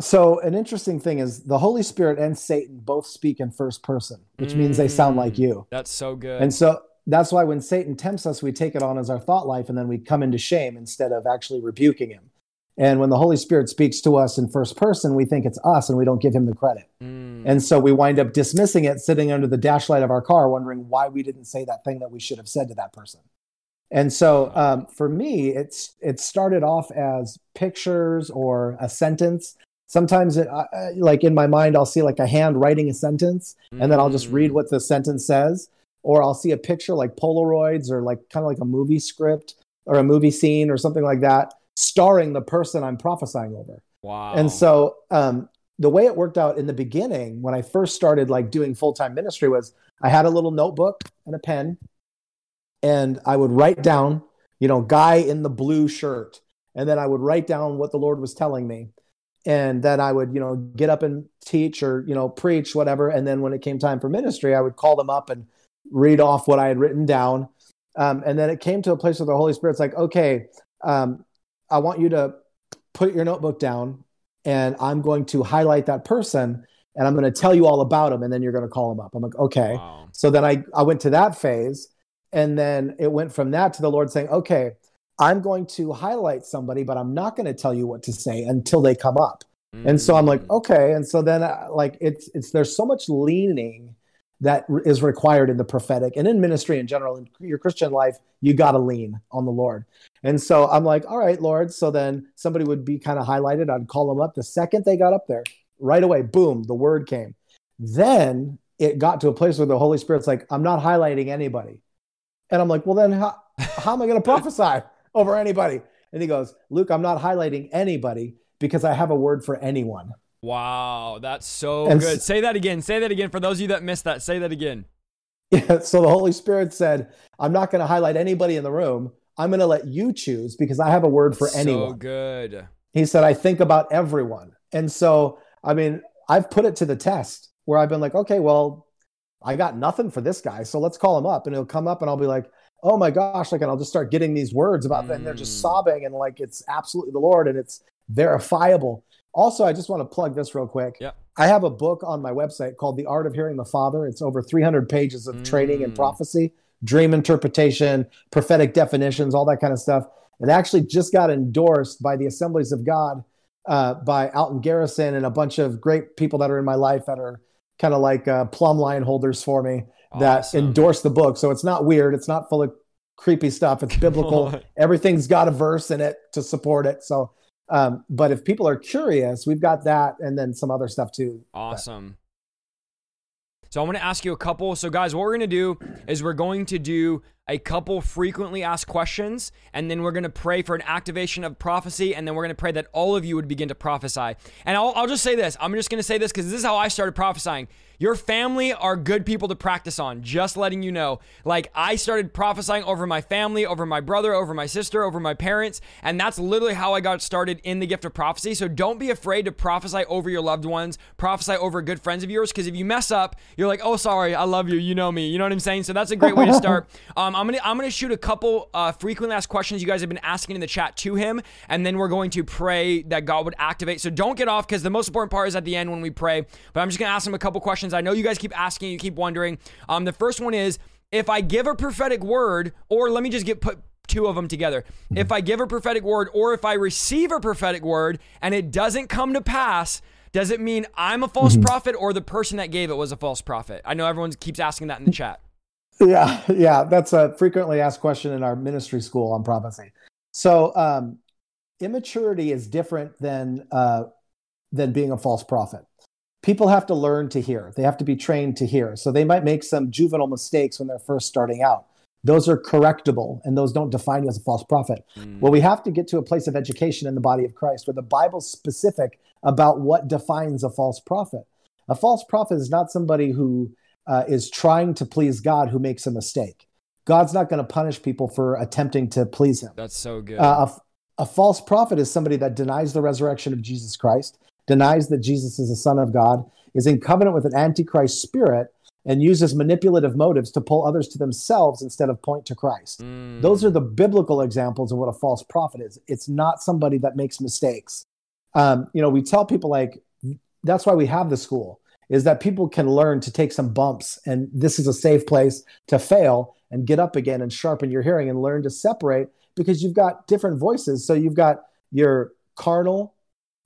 So an interesting thing is the Holy Spirit and Satan both speak in first person, which means they sound like Mm. you. that's so good And so that's why when Satan tempts us, we take it on as our thought life and then we come into shame instead of actually rebuking him. And when the Holy Spirit speaks to us in first person, we think it's us and we don't give him the credit. Mm. And so we wind up dismissing it, sitting under the dashlight of our car, wondering why we didn't say that thing that we should have said to that person. And so um, for me, it's it started off as pictures or a sentence. Sometimes, it, uh, like in my mind, I'll see like a hand writing a sentence, and then I'll just read mm. what the sentence says, or I'll see a picture like Polaroids or like kind of like a movie script or a movie scene or something like that, starring the person I'm prophesying over. Wow! And so um, the way it worked out in the beginning, when I first started like doing full time ministry, was I had a little notebook and a pen and I would write down, you know, guy in the blue shirt. And then I would write down what the Lord was telling me. And then I would, you know, get up and teach or, you know, preach, whatever. And then when it came time for ministry, I would call them up and read off what I had written down. Um, and then it came to a place where the Holy Spirit's like, okay, um, I want you to put your notebook down and I'm going to highlight that person and I'm going to tell you all about them. And then you're going to call them up. I'm like, okay. Wow. So then I, I went to that phase and then it went from that to the Lord saying, okay, I'm going to highlight somebody, but I'm not going to tell you what to say until they come up. Mm. And so I'm like, mm. okay. And so then, uh, like, it's, it's, there's so much leaning that is required in the prophetic and in ministry in general. In your Christian life, you got to lean on the Lord. And so I'm like, all right, Lord. So then somebody would be kind of highlighted. I'd call them up. The second they got up there, right away, boom, the word came. Then it got to a place where the Holy Spirit's like, I'm not highlighting anybody. And I'm like, well, then how, how am I going <laughs> to prophesy over anybody? And he goes, Luke, I'm not highlighting anybody because I have a word for anyone. Wow, that's so and good. say that again. Say that again. For those of you that missed that, say that again. Yeah. So the Holy Spirit said, I'm not going to highlight anybody in the room. I'm going to let you choose because I have a word for so anyone. So good. He said, I think about everyone. And so, I mean, I've put it to the test where I've been like, okay, well, I got nothing for this guy. So let's call him up and he'll come up and I'll be like, oh my gosh, like, and I'll just start getting these words about them. And they're just mm. sobbing and like, it's absolutely the Lord and it's verifiable. Also, I just want to plug this real quick. Yeah. I have a book on my website called The Art of Hearing the Father. It's over 300 pages of mm. training and mm. prophecy, dream interpretation, prophetic definitions, all that kind of stuff. It actually just got endorsed by the Assemblies of God, uh, by Alton Garrison and a bunch of great people that are in my life that are kind of like uh, plumb line holders for me that awesome. endorse the book. So it's not weird. It's not full of creepy stuff. It's biblical. <laughs> Everything's got a verse in it to support it. So, um, but if people are curious, we've got that and then some other stuff too. Awesome. So I'm going to ask you a couple. So guys, what we're going to do is we're going to do a couple frequently asked questions, and then we're going to pray for an activation of prophecy, and then we're going to pray that all of you would begin to prophesy. And I'll, I'll just say this I'm just going to say this because this is how I started prophesying. Your family are good people to practice on, just letting you know. Like, I started prophesying over my family, over my brother, over my sister, over my parents, and that's literally how I got started in the gift of prophecy. So don't be afraid to prophesy over your loved ones, prophesy over good friends of yours, because if you mess up, you're like, oh, sorry, I love you, you know me. You know what I'm saying? So that's a great way to start. <laughs> Um, I'm gonna I'm gonna shoot a couple uh, frequently asked questions you guys have been asking in the chat to him, and then we're going to pray that God would activate. So don't get off because the most important part is at the end when we pray. But I'm just gonna ask him a couple questions questions. I know you guys keep asking, you keep wondering. Um, the first one is if I give a prophetic word, or let me just get put two of them together. If I give a prophetic word, or if I receive a prophetic word and it doesn't come to pass, does it mean I'm a false mm-hmm. prophet or the person that gave it was a false prophet? I know everyone keeps asking that in the chat. Yeah, yeah, that's a frequently asked question in our ministry school on prophecy. So, um, immaturity is different than uh, than being a false prophet people have to learn to hear. They have to be trained to hear. So they might make some juvenile mistakes when they're first starting out. Those are correctable and those don't define you as a false prophet. Mm. Well, we have to get to a place of education in the body of Christ where the Bible's specific about what defines a false prophet. A false prophet is not somebody who uh, is trying to please God who makes a mistake. God's not going to punish people for attempting to please him. That's so good. Uh, a, a false prophet is somebody that denies the resurrection of Jesus Christ denies that Jesus is the Son of God, is in covenant with an antichrist spirit, and uses manipulative motives to pull others to themselves instead of point to Christ. Mm. Those are the biblical examples of what a false prophet is. It's not somebody that makes mistakes. Um, you know, we tell people like that's why we have the school is that people can learn to take some bumps and this is a safe place to fail and get up again and sharpen your hearing and learn to separate because you've got different voices. So you've got your carnal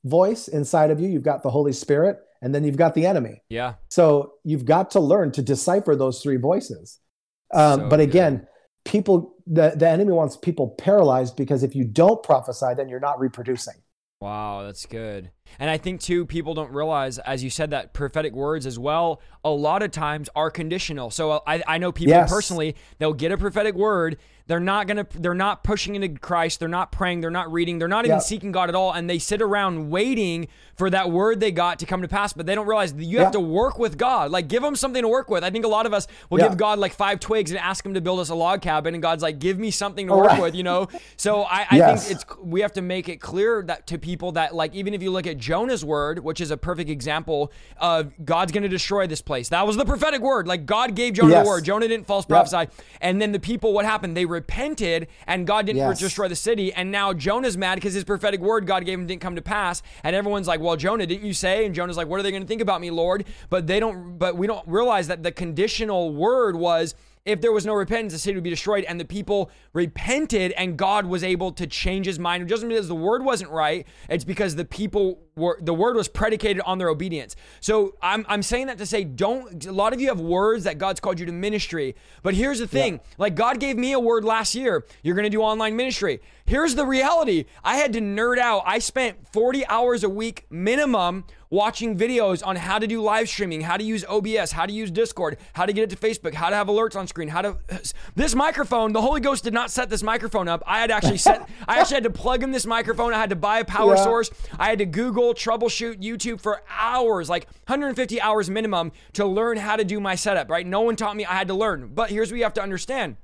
voice inside of you, you've got the Holy Spirit, and then you've got the enemy. Yeah. So you've got to learn to decipher those three voices. Um, So but again, good. people, the, the enemy wants people paralyzed because if you don't prophesy, then you're not reproducing. Wow, that's good. And I think too, people don't realize, as you said, that prophetic words as well, a lot of times are conditional. So uh, I, I know people Yes. personally, they'll get a prophetic word. They're not gonna, they're not pushing into Christ. They're not praying. They're not reading. They're not even Yeah. seeking God at all. And they sit around waiting for that word they got to come to pass. But they don't realize that you have to work with God. Like give them something to work with. I think a lot of us will Yeah. give God like five twigs and ask Him to build us a log cabin, and God's like, give me something to Oh, work right. with. You know. So I, I Yes. think it's we have to make it clear that to people that like even if you look at Jonah's word, which is a perfect example of God's going to destroy this place. That was the prophetic word. Like God gave Jonah Yes. the word. Jonah didn't false prophesy. And then the people, what happened? They repented, and God didn't Yes. destroy the city. And now Jonah's mad because his prophetic word God gave him didn't come to pass. And everyone's like, "Well, Jonah, didn't you say?" And Jonah's like, "What are they going to think about me, Lord?" But they don't. But we don't realize that the conditional word was if there was no repentance, the city would be destroyed. And the people repented, and God was able to change his mind. It doesn't because the word wasn't right. It's because the people were the word was predicated on their obedience. So I'm I'm saying that to say don't. A lot of you have words that God's called you to ministry, but here's the thing: like God gave me a word last year. You're going to do online ministry. Here's the reality: I had to nerd out. I spent 40 hours a week minimum watching videos on how to do live streaming, how to use OBS, how to use Discord, how to get it to Facebook, how to have alerts on screen, how to <sighs> this microphone, the Holy Ghost did not set this microphone up. I had actually set <laughs> I actually had to plug in this microphone. I had to buy a power Yeah. source. I had to Google, troubleshoot YouTube for hours, like 150 hours minimum to learn how to do my setup, right? No one taught me. I had to learn. But here's what you have to understand.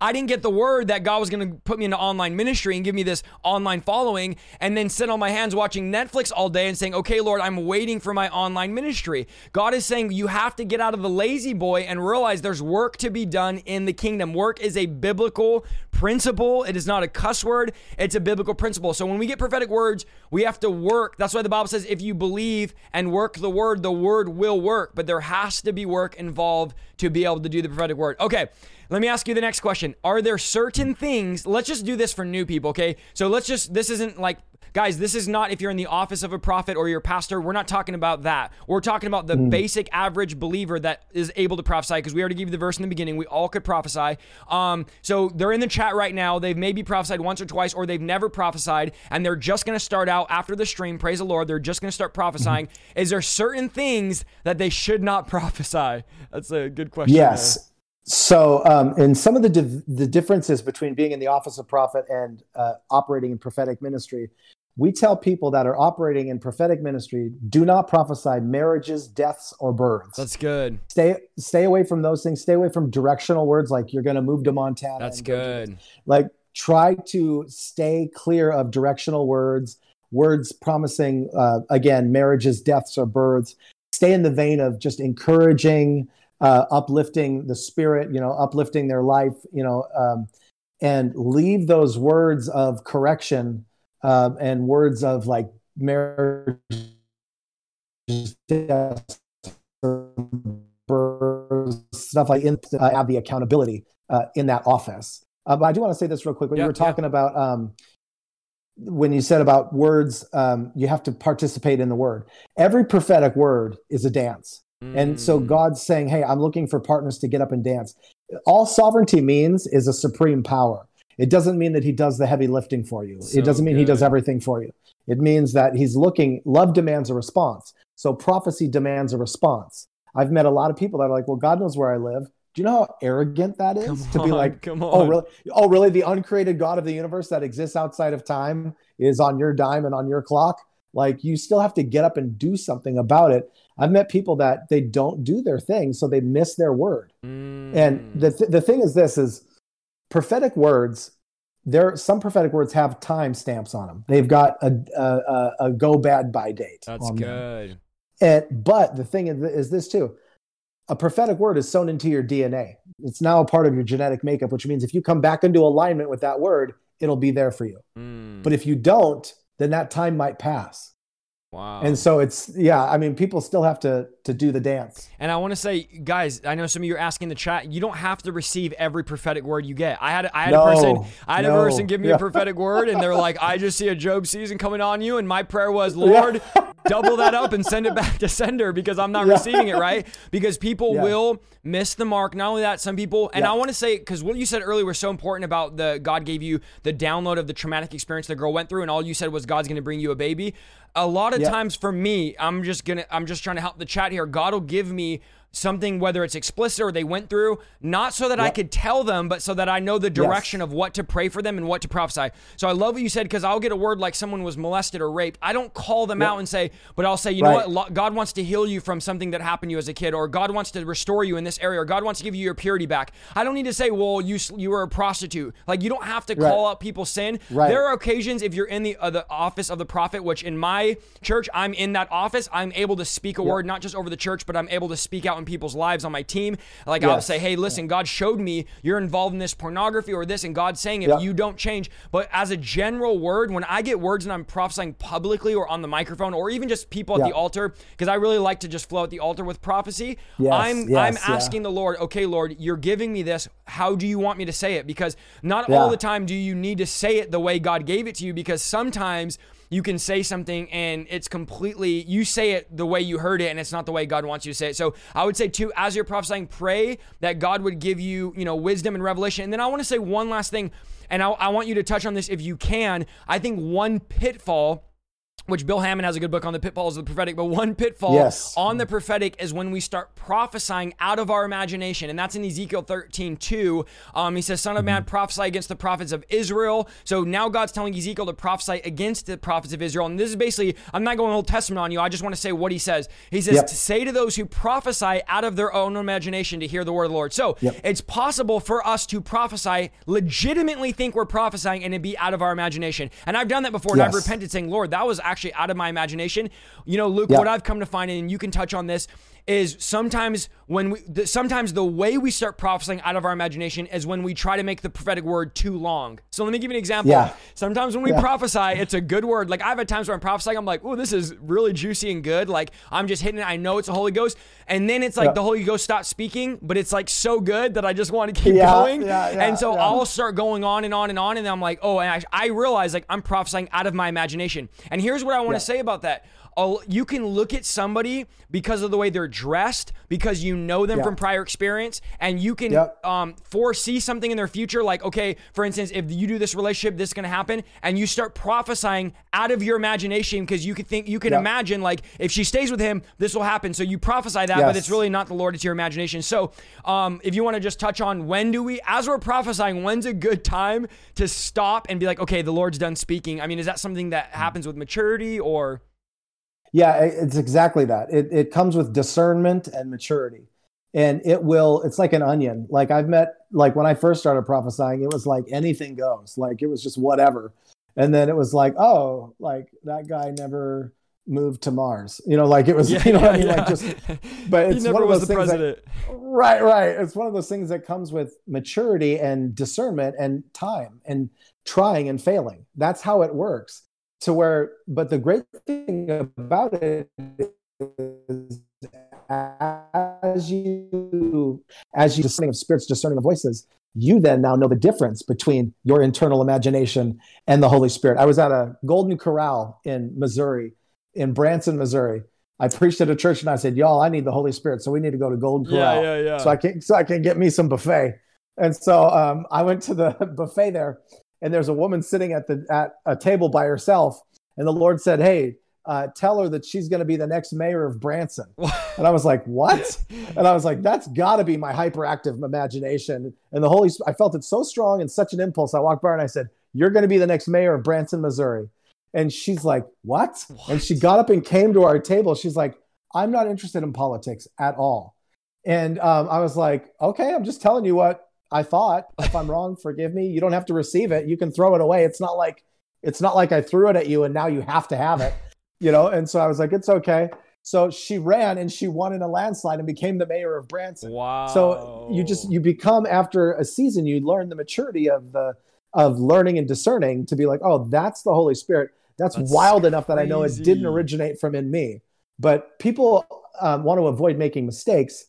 I didn't get the word that God was going to put me into online ministry and give me this online following and then sit on my hands watching Netflix all day and saying, okay, Lord, I'm waiting for my online ministry. God is saying you have to get out of the lazy boy and realize there's work to be done in the kingdom. Work is a biblical principle. It is not a cuss word. It's a biblical principle. So when we get prophetic words, we have to work. That's why the Bible says if you believe and work the word, the word will work. But there has to be work involved to be able to do the prophetic word. Okay. Let me ask you the next question. Are there certain things, let's just do this for new people, okay? So let's just, this isn't like, guys, this is not if you're in the office of a prophet or you're pastor. We're not talking about that. We're talking about the basic average believer that is able to prophesy because we already gave you the verse in the beginning. We all could prophesy. Um, so they're in the chat right now. They've maybe prophesied once or twice or they've never prophesied and they're just going to start out after the stream. Praise the Lord. They're just going to start prophesying. Is there certain things that they should not <laughs> prophesy? That's a good question. Yes. So, um, and some of the div- the differences between being in the office of prophet and uh, operating in prophetic ministry, we tell people that are operating in prophetic ministry, do not prophesy marriages, deaths, or births. That's good. stay stay away from those things. Stay away from directional words like you're going to move to Montana. That's and go do this. good. Like try to stay clear of directional words, words promising uh, again marriages, deaths, or births. Stay in the vein of just encouraging, uh, uplifting the spirit. You know, uplifting their life. You know, um, and leave those words of correction um, and words of like marriage, deaths, or births, stuff like in, uh, have the accountability uh, in that office. Uh, but I do want to say this real quick. When you were talking about um, when you said about words, um, you have to participate in the word. Every prophetic word is a dance. And so Mm. God's saying, Hey, I'm looking for partners to get up and dance. All sovereignty means is a supreme power. It doesn't mean that he does the heavy lifting for you. So it doesn't mean he does everything for you. It means that he's looking, love demands a response. So prophecy demands a response. I've met a lot of people that are like, Well, God knows where I live. Do you know how arrogant that is Come to be on, like, come Oh, really? Oh, really? The uncreated God of the universe that exists outside of time is on your dime and on your clock? Like, you still have to get up and do something about it. I've met people that they don't do their thing, so they miss their word. And Mm. the, th- the thing is this is prophetic words there some prophetic words have time stamps on them they've got a, a, a, go bad by date that's on them. good. and but the thing is, is this too a prophetic word is sewn into your dna it's now a part of your genetic makeup which means if you come back into alignment with that word it'll be there for you Mm. but if you don't then that time might pass Wow. And so it's yeah, I mean people still have to to do the dance. And I want to say, guys, I know some of you are asking the chat. You don't have to receive every prophetic word you get. I had I had No, a person I had no, a person give me yeah. a prophetic word, and they're like, "I just see a Job season coming on you," and my prayer was, "Lord, double that up and send it back to sender because I'm not Yeah. receiving it right." Because people Yeah. will miss the mark. Not only that, some people, and Yeah. I want to say because what you said earlier was so important about the God gave you the download of the traumatic experience the girl went through, and all you said was God's going to bring you a baby. A lot of Yeah. times for me, I'm just gonna I'm just trying to help the chat here. God will give me something whether it's explicit or they went through not so that I could tell them but so that I know the direction of what to pray for them and what to prophesy. So I love what you said because I'll get a word like someone was molested or raped. I don't call them out and say, but I'll say, you know what? God wants to heal you from something that happened to you as a kid or God wants to restore you in this area or God wants to give you your purity back. I don't need to say, well, you you were a prostitute. Like you don't have to call out people's sin. Right. There are occasions if you're in the uh, the office of the prophet, which in my church I'm in that office, I'm able to speak a word not just over the church, but I'm able to speak out in people's lives on my team. Like I'll say, hey, listen, God showed me you're involved in this pornography or this, and God's saying if Yep. you don't change. But as a general word, when I get words and I'm prophesying publicly or on the microphone or even just people at Yeah. the altar, because I really like to just flow at the altar with prophecy, Yes, I'm yes, I'm yeah. asking the Lord, okay, Lord, you're giving me this. How do you want me to say it? Because not Yeah. all the time do you need to say it the way God gave it to you, because sometimes you can say something and it's completely you say it the way you heard it and it's not the way God wants you to say it. So I would say too, as you're prophesying, pray that God would give you, you know, wisdom and revelation. And then I want to say one last thing, and I, I want you to touch on this if you can. I think one pitfall which Bill Hamon has a good book on the pitfalls of the prophetic, but one pitfall Yes. on the prophetic is when we start prophesying out of our imagination. And that's in Ezekiel 13, 2. Um, he says, Son of man, prophesy against the prophets of Israel. So now God's telling Ezekiel to prophesy against the prophets of Israel. And this is basically, I'm not going Old Testament on you. I just want to say what he says. He says, Yep. to say to those who prophesy out of their own imagination to hear the word of the Lord. So Yep. it's possible for us to prophesy, legitimately think we're prophesying, and it be out of our imagination. And I've done that before, and I've repented saying, Lord, that was actually out of my imagination. You know, Luke, Yeah. what I've come to find, and you can touch on this, is sometimes when we, th- sometimes the way we start prophesying out of our imagination is when we try to make the prophetic word too long. So let me give you an example. Yeah. Sometimes when we Yeah. prophesy, it's a good word. Like I've had times where I'm prophesying, I'm like, oh, this is really juicy and good. Like I'm just hitting it. I know it's the Holy Ghost. And then it's like Yeah. the Holy Ghost stops speaking, but it's like so good that I just want to keep going. and so. I'll start going on and on and on. And then I'm like, oh, and I, I realize like I'm prophesying out of my imagination. And here's what I want to say about that. You can look at somebody because of the way they're dressed, because you know them Yeah. from prior experience, and you can Yep. um, foresee something in their future. Like, okay, for instance, if you do this relationship, this is going to happen, and you start prophesying out of your imagination because you can think, you can Yep. imagine like if she stays with him, this will happen. So you prophesy that, but it's really not the Lord; it's your imagination. So, um, if you want to just touch on when do we, as we're prophesying, when's a good time to stop and be like, okay, the Lord's done speaking. I mean, is that something that happens with maturity or? Yeah, it's exactly that. It it comes with discernment and maturity. And it will, it's like an onion. Like I've met, like when I first started prophesying, it was like anything goes. Like it was just whatever. And then it was like, oh, like that guy never moved to Mars. You know, like it was, <laughs> you know what I mean? Like just, <laughs> but he it's never one of was those the things that- president. Right, right. It's one of those things that comes with maturity and discernment and time and trying and failing. That's how it works. To where, but the great thing about it is as you as you discerning of spirits, discerning of voices, you then now know the difference between your internal imagination and the Holy Spirit. I was at a Golden Corral in Missouri, in Branson, Missouri. I preached at a church and I said, "Y'all, I need the Holy Spirit, so we need to go to Golden Yeah, Corral, yeah, yeah. so I can so I can get me some buffet." And so um, I went to the <laughs> buffet there, and there's a woman sitting at the at a table by herself, and the Lord said, "Hey, uh, tell her that she's going to be the next mayor of Branson." And I was like, "What?" <laughs> And I was like, "That's got to be my hyperactive imagination." And the Holy, I felt it so strong and such an impulse. I walked by and I said, "You're going to be the next mayor of Branson, Missouri." And she's like, what? And she got up and came to our table. She's like, I'm not interested in politics at all. And um, I was like, okay, I'm just telling you what I thought. If I'm wrong, <laughs> forgive me. You don't have to receive it. You can throw it away. It's not like it's not like I threw it at you and now you have to have it, you know. And so I was like, it's okay. So she ran and she won in a landslide and became the mayor of Branson. Wow. So you just you become after a season, you learn the maturity of the of learning and discerning to be like, oh, that's the Holy Spirit. That's, That's wild enough that I know it didn't originate from in me. But people um, want to avoid making mistakes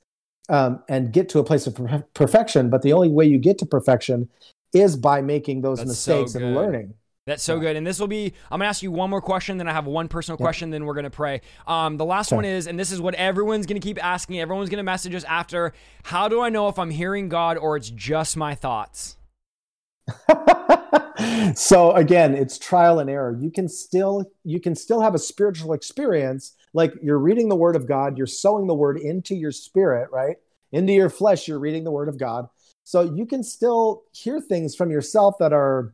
um, and get to a place of per- perfection. But the only way you get to perfection is by making those That's so mistakes and learning. That's so good. And this will be, I'm going to ask you one more question, then I have one personal question, then we're going to pray. Um, the last Okay. one is, and this is what everyone's going to keep asking, everyone's going to message us after how do I know if I'm hearing God or it's just my thoughts? <laughs> so again it's trial and error you can still you can still have a spiritual experience like you're reading the word of god you're sowing the word into your spirit right into your flesh you're reading the word of god so you can still hear things from yourself that are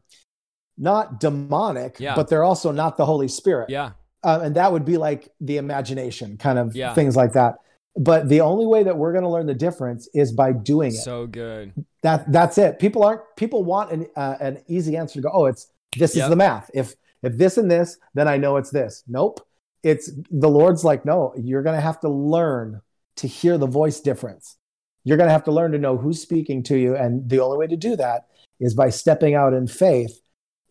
not demonic Yeah. but they're also not the holy spirit Yeah. um, and that would be like the imagination kind of Yeah. things like that but the only way that we're going to learn the difference is by doing it So good. that that's it people aren't people want an uh, an easy answer to go oh it's this Yep. is the math if if this and this then i know it's this nope it's the lord's like no you're going to have to learn to hear the voice difference. You're going to have to learn to know who's speaking to you. And the only way to do that is by stepping out in faith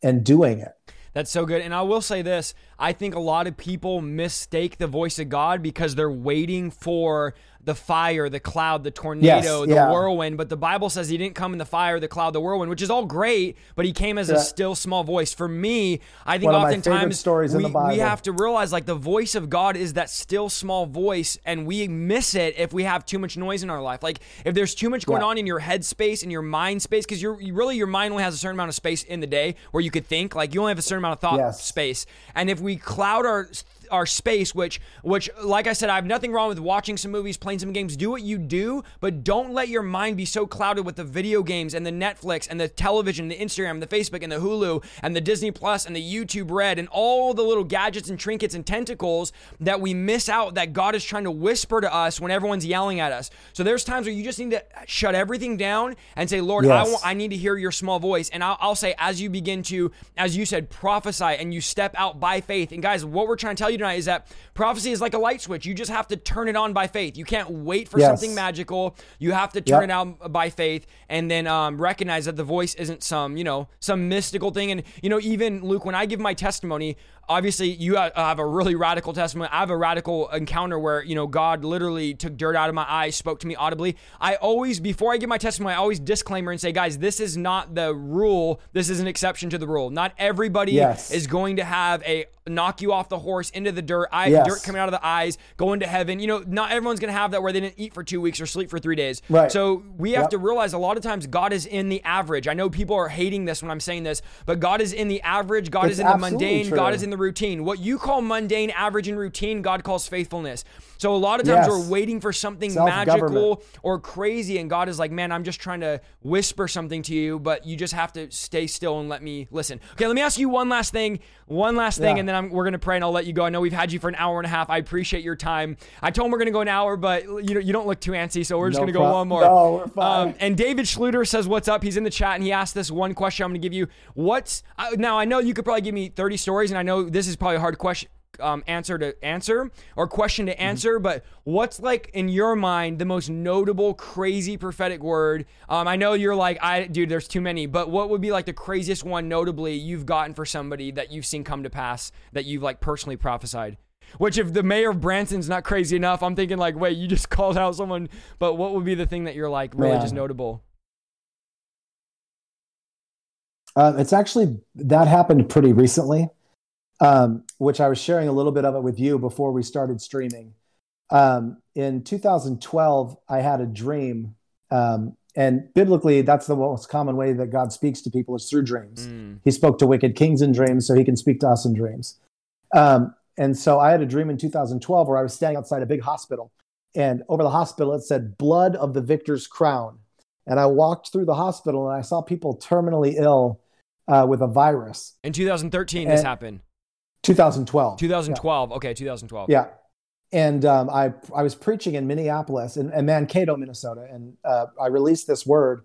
and doing it. That's so good. And I will say this I think a lot of people mistake the voice of God because they're waiting for the fire, the cloud, the tornado, Yes, the yeah. whirlwind. But the Bible says he didn't come in the fire, the cloud, the whirlwind, which is all great, but he came as a still small voice. For me, I think One of my favorite oftentimes stories in we, we have to realize like the voice of God is that still small voice, and we miss it if we have too much noise in our life. Like if there's too much going Yeah. on in your head space and your mind space, because you're really your mind only has a certain amount of space in the day where you could think. Like you only have a certain amount of thought Yes. space, and if we cloud our our space, which which like I said, I have nothing wrong with watching some movies, playing some games. Do what you do, but don't let your mind be so clouded with the video games and the Netflix and the television, the Instagram, the Facebook, and the Hulu and the Disney Plus and the YouTube Red and all the little gadgets and trinkets and tentacles that we miss out that God is trying to whisper to us when everyone's yelling at us. So there's times where you just need to shut everything down and say, Lord, I want I need to hear your small voice. And I'll, I'll say, as you begin to, as you said, prophesy and you step out by faith. And guys, what we're trying to tell you tonight is that prophecy is like a light switch. You just have to turn it on by faith. You can't wait for Yes. something magical. You have to turn Yep. it on by faith and then um, recognize that the voice isn't some, you know, some mystical thing. And, you know, even Luke, when I give my testimony, obviously you have a really radical testimony. I have a radical encounter where, you know, God literally took dirt out of my eyes, spoke to me audibly. I always, before I give my testimony, I always disclaimer and say, guys, this is not the rule. This is an exception to the rule. Not everybody Yes. is going to have a knock you off the horse into the dirt, eye, Yes. dirt coming out of the eyes, going to heaven. You know, not everyone's going to have that where they didn't eat for two weeks or sleep for three days. Right. So we have Yep. to realize a lot of times God is in the average. I know people are hating this when I'm saying this, but God is in the average. God It's is in the mundane. God is in the routine. What you call mundane, average, and routine, God calls faithfulness. So a lot of times Yes. we're waiting for something magical or crazy, and God is like, man, I'm just trying to whisper something to you, but you just have to stay still and let me listen. Okay, let me ask you one last thing. One last thing, Yeah. and then I'm, we're going to pray and I'll let you go. I know we've had you for an hour and a half. I appreciate your time. I told him we're going to go an hour, but you know, you don't look too antsy, so we're just No going to go one more. No, we're fine. Um, and David Schluter says, "What's up?" He's in the chat and he asked this one question. I'm going to give you. What's uh, now? I know you could probably give me 30 stories, and I know this is probably a hard question. Um, answer to answer or question to answer, but what's like in your mind the most notable, crazy prophetic word? Um, I know you're like, I dude, there's too many, but what would be like the craziest one, notably, you've gotten for somebody that you've seen come to pass that you've like personally prophesied? Which, if the mayor of Branson's not crazy enough, I'm thinking like, wait, you just <laughs> called out someone. But what would be the thing that you're like really Man. just notable? Um, it's actually that happened pretty recently, um, which I was sharing a little bit of it with you before we started streaming. Um, in 2012, I had a dream, um, and biblically, that's the most common way that God speaks to people is through dreams. Mm. He spoke to wicked kings in dreams, so He can speak to us in dreams. Um, and so I had a dream in 2012 where I was standing outside a big hospital, and over the hospital it said "Blood of the Victor's Crown." And I walked through the hospital and I saw people terminally ill uh, with a virus. In 2013, this happened. 2012. 2012. Okay, 2012. Yeah. And um, I I was preaching in Minneapolis in, in Mankato, Minnesota, and uh, I released this word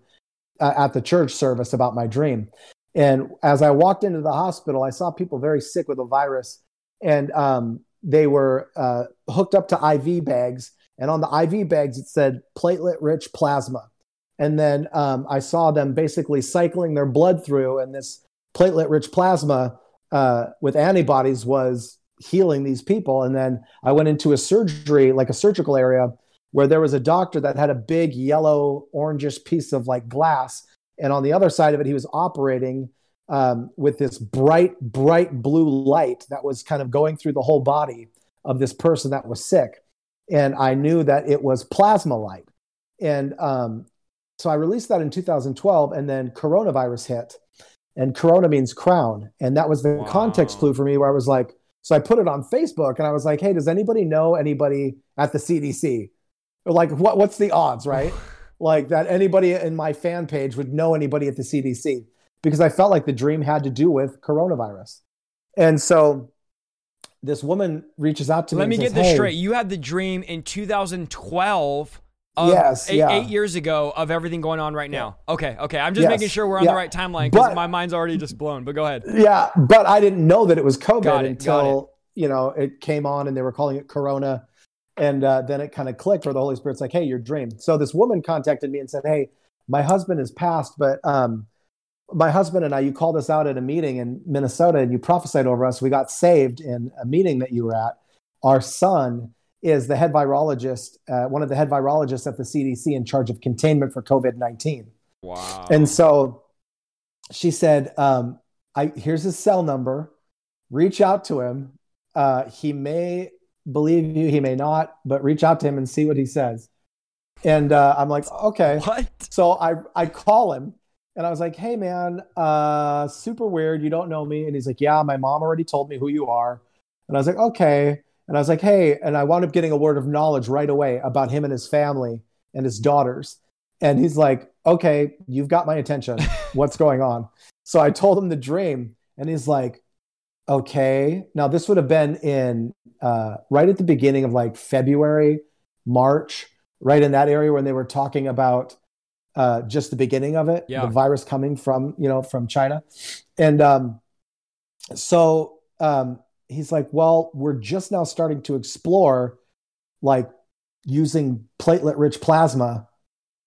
uh, at the church service about my dream. And as I walked into the hospital, I saw people very sick with a virus, and um, they were uh, hooked up to IV bags. And on the IV bags, it said platelet-rich plasma. And then um, I saw them basically cycling their blood through, and this platelet-rich plasma uh, with antibodies was healing these people. And then I went into a surgery, like a surgical area, where there was a doctor that had a big yellow orangish piece of like glass, and on the other side of it, he was operating um, with this bright, bright blue light that was kind of going through the whole body of this person that was sick. And I knew that it was plasma light. And um, so I released that in 2012, and then coronavirus hit. And corona means crown. And that was the wow. context clue for me where I was like, so I put it on Facebook and I was like, hey, does anybody know anybody at the CDC? Or like, what, what's the odds, right? <laughs> like that anybody in my fan page would know anybody at the CDC because I felt like the dream had to do with coronavirus. And so this woman reaches out to me. Let me get this hey, straight. You had the dream in 2012 yes, eight, yeah. eight, years ago of everything going on right now. Okay, okay. I'm just yes, making sure we're on yeah. the right timeline because my mind's already just blown. But go ahead. Yeah, but I didn't know that it was COVID it, until you know it came on and they were calling it Corona, and uh, then it kind of clicked where the Holy Spirit's like, "Hey, your dream." So this woman contacted me and said, "Hey, my husband has passed, but um, my husband and I, you called us out at a meeting in Minnesota and you prophesied over us. We got saved in a meeting that you were at. Our son." Is the head virologist, uh, one of the head virologists at the CDC in charge of containment for COVID 19. Wow. And so she said, um, I, here's his cell number. Reach out to him. Uh, he may believe you, he may not, but reach out to him and see what he says. And uh, I'm like, okay. What? So I, I call him and I was like, hey, man, uh, super weird. You don't know me. And he's like, yeah, my mom already told me who you are. And I was like, okay. And I was like, hey, and I wound up getting a word of knowledge right away about him and his family and his daughters. And he's like, okay, you've got my attention. <laughs> What's going on? So I told him the dream, and he's like, okay. Now, this would have been in uh, right at the beginning of like February, March, right in that area when they were talking about uh, just the beginning of it, yeah. the virus coming from, you know, from China. And um, so um, he's like, well, we're just now starting to explore like using platelet rich plasma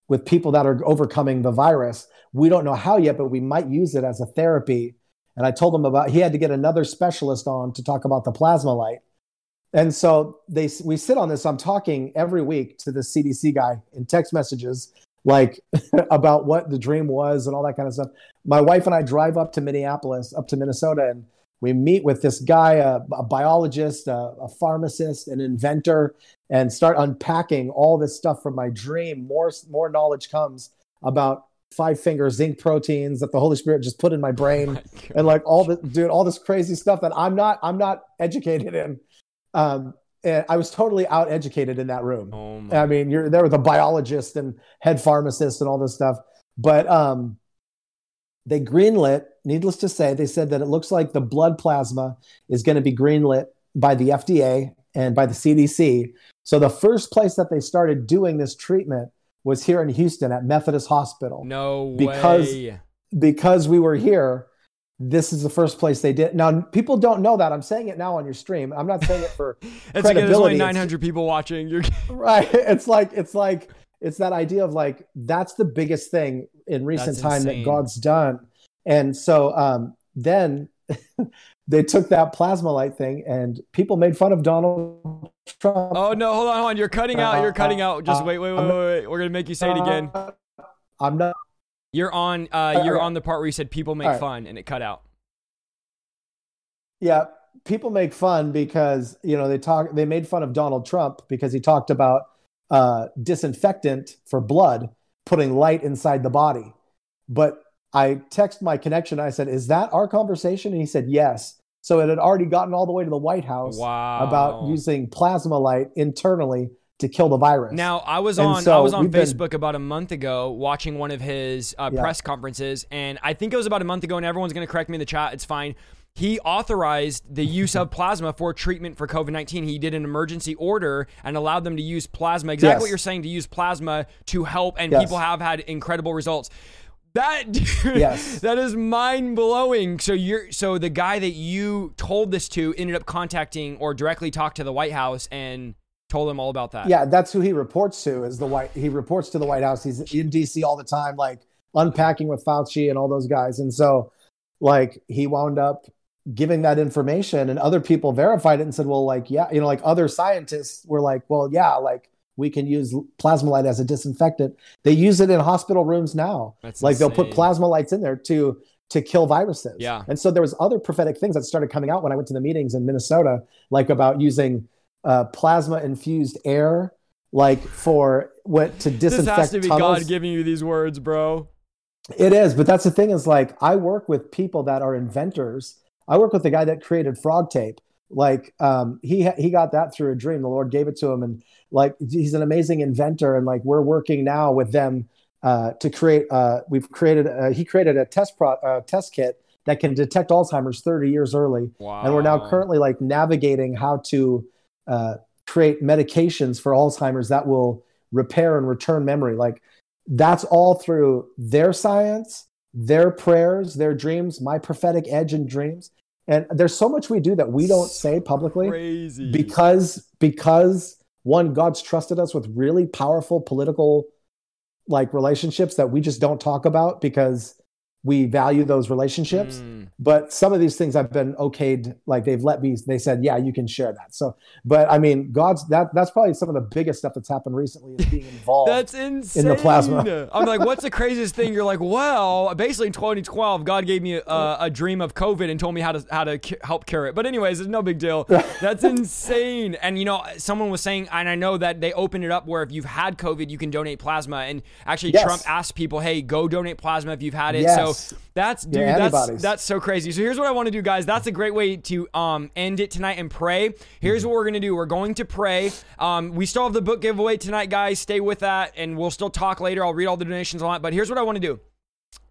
with people that are overcoming the virus. We don't know how yet, but we might use it as a therapy. And I told him about he had to get another specialist on to talk about the plasma light. And so they we sit on this. I'm talking every week to the CDC guy in text messages, like <laughs> about what the dream was and all that kind of stuff. My wife and I drive up to Minneapolis, up to Minnesota, and we meet with this guy, a, a biologist, a, a, pharmacist, an inventor, and start unpacking all this stuff from my dream. More, more knowledge comes about five finger zinc proteins that the Holy Spirit just put in my brain, oh <laughs> my and like all the dude, all this crazy stuff that I'm not, I'm not educated in. Um, and I was totally out educated in that room. Oh I mean, you're there with a biologist and head pharmacist and all this stuff, but um, they greenlit, needless to say, they said that it looks like the blood plasma is going to be greenlit by the FDA and by the CDC. So the first place that they started doing this treatment was here in Houston at Methodist Hospital. No because, way. Because we were here, this is the first place they did. Now people don't know that. I'm saying it now on your stream. I'm not saying it for <laughs> it's credibility. Again, there's only 900 people watching. You're <laughs> right. It's like it's like it's that idea of like that's the biggest thing in recent That's time insane. that God's done. And so um, then <laughs> they took that plasma light thing and people made fun of Donald Trump. Oh no, hold on, hold on. You're cutting out. You're cutting out. Just wait, wait, wait, wait, wait. We're gonna make you say it again. I'm not. You're on. Uh, you're on the part where you said people make right. fun, and it cut out. Yeah, people make fun because you know they talk. They made fun of Donald Trump because he talked about uh, disinfectant for blood putting light inside the body. But I text my connection. I said, "Is that our conversation?" And he said, "Yes." So it had already gotten all the way to the White House Wow. about using plasma light internally to kill the virus. Now I was And on so I was on we've been- Facebook about a month ago watching one of his uh, Yeah. press conferences, and I think it was about a month ago. And everyone's going to correct me in the chat. It's fine. He authorized the use of <laughs> plasma for treatment for COVID nineteen. He did an emergency order and allowed them to use plasma. Exactly Yes. what you're saying to use plasma to help, and Yes. people have had incredible results. That <laughs> dude, Yes. that is mind blowing. So you're so the guy that you told this to ended up contacting or directly talked to the White House and told them all about that. yeah, that's who he reports to. Is the White? He reports to the White House. He's in D.C. all the time, like unpacking with Fauci and all those guys. And so, like, he wound up giving that information and other people verified it and said well like yeah you know like other scientists were like well yeah like we can use plasma light as a disinfectant they use it in hospital rooms now That's like they'll put insane. plasma lights in there to to kill viruses Yeah. and so there was other prophetic things that started coming out when i went to the meetings in minnesota like about using uh, plasma infused air like for what to disinfect. This has to be tunnels. God giving you these words, bro. It is, but that's the thing is like I work with people that are inventors. I work with the guy that created frog tape. Like um, he he got that through a dream. The Lord gave it to him, and like he's an amazing inventor. And like we're working now with them uh, to create. Uh, we've created. Uh, he created a test pro uh, test kit that can detect Alzheimer's 30 years early, Wow. and we're now currently like navigating how to uh, create medications for Alzheimer's that will repair and return memory. Like that's all through their science, their prayers, their dreams, my prophetic edge and dreams. And there's so much we do that we don't say publicly crazy because because one God's trusted us with really powerful political like relationships that we just don't talk about because we value those relationships Mm. but some of these things I've been okayed, like they've let me. They said, "Yeah, you can share that." So, but I mean, God's that that's probably some of the biggest stuff that's happened recently is being involved. That's insane. In the plasma. I'm like, what's the craziest thing? You're like, well, basically in 2012, God gave me a, a dream of COVID and told me how to how to cu- help cure it. But anyways, it's no big deal. <laughs> That's insane. And you know, someone was saying, and I know that they opened it up where if you've had COVID, you can donate plasma. And actually, Yes. Trump asked people, hey, go donate plasma if you've had it. Yes. So that's dude, Yeah, that's that's so crazy. So here's what I want to do, guys. That's a great way to um end it tonight and pray. Here's what we're gonna do. We're going to pray. Um, we still have the book giveaway tonight, guys. Stay with that, and we'll still talk later. I'll read all the donations on that. But here's what I want to do.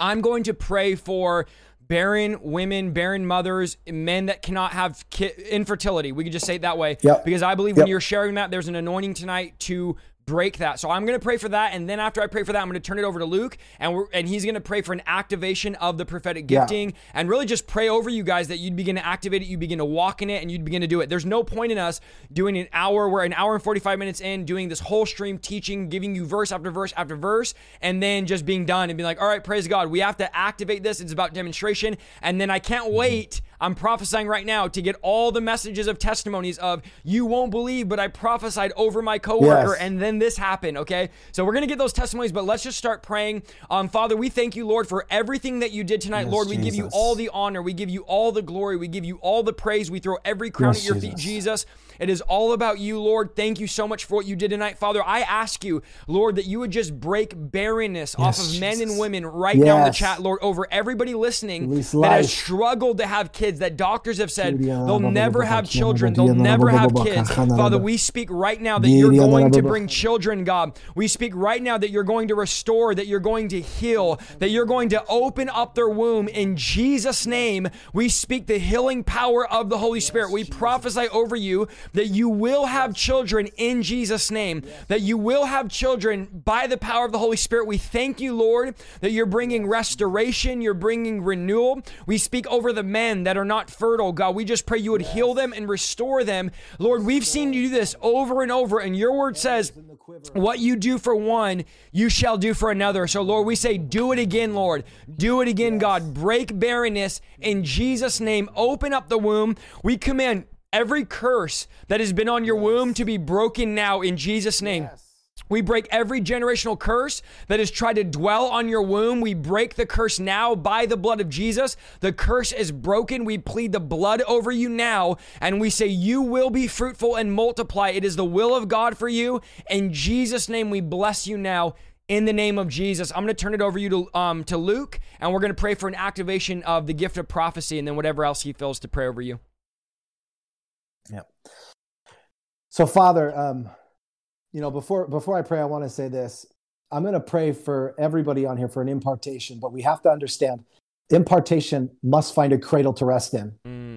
I'm going to pray for barren women, barren mothers, men that cannot have ki- infertility. We could just say it that way. Yep. Because I believe when you're sharing that, there's an anointing tonight to break that. So I'm going to pray for that, and then after I pray for that, I'm going to turn it over to Luke, and we're, and he's going to pray for an activation of the prophetic Yeah. gifting, and really just pray over you guys that you'd begin to activate it, you begin to walk in it, and you'd begin to do it. There's no point in us doing an hour, we're an hour and 45 minutes in, doing this whole stream teaching, giving you verse after verse after verse, and then just being done and being like, all right, praise God, we have to activate this. It's about demonstration, and then I can't mm-hmm. wait. I'm prophesying right now to get all the messages of testimonies of you won't believe, but I prophesied over my coworker, Yes. and then this happened. Okay, so we're gonna get those testimonies, but let's just start praying. Um, Father, we thank you, Lord, for everything that you did tonight. Yes, Lord, we give you all the honor, we give you all the glory, we give you all the praise. We throw every crown Yes, at your feet, Jesus. Jesus. It is all about you, Lord. Thank you so much for what you did tonight, Father. I ask you, Lord, that you would just break barrenness off of Yes, men and women right now in the chat, Lord, over everybody listening Release that has struggled to have kids, that doctors have said they'll never have children, they'll never have kids. Father, we speak right now that you're going to bring children, God. We speak right now that you're going to restore, that you're going to heal, that you're going to open up their womb. In Jesus' name, we speak the healing power of the Holy Spirit. We prophesy over you that you will have children in Jesus' name, that you will have children by the power of the Holy Spirit. We thank you, Lord, that you're bringing restoration, you're bringing renewal. We speak over the men that are not fertile, God. We just pray you would heal them and restore them. Lord, we've seen you do this over and over, and your word says, what you do for one, you shall do for another. So, Lord, we say, do it again, Lord. Do it again, God. Break barrenness in Jesus' name. Open up the womb. We command every curse that has been on your womb to be broken now in Jesus' name. We break every generational curse that has tried to dwell on your womb. We break the curse now by the blood of Jesus. The curse is broken. We plead the blood over you now, and we say, You will be fruitful and multiply. It is the will of God for you. In Jesus' name, we bless you now. In the name of Jesus, I'm going to turn it over you to um, to Luke, and we're going to pray for an activation of the gift of prophecy, and then whatever else he feels to pray over you. Yeah. So, Father, um, you know, before before I pray, I want to say this. I'm going to pray for everybody on here for an impartation, but we have to understand impartation must find a cradle to rest in.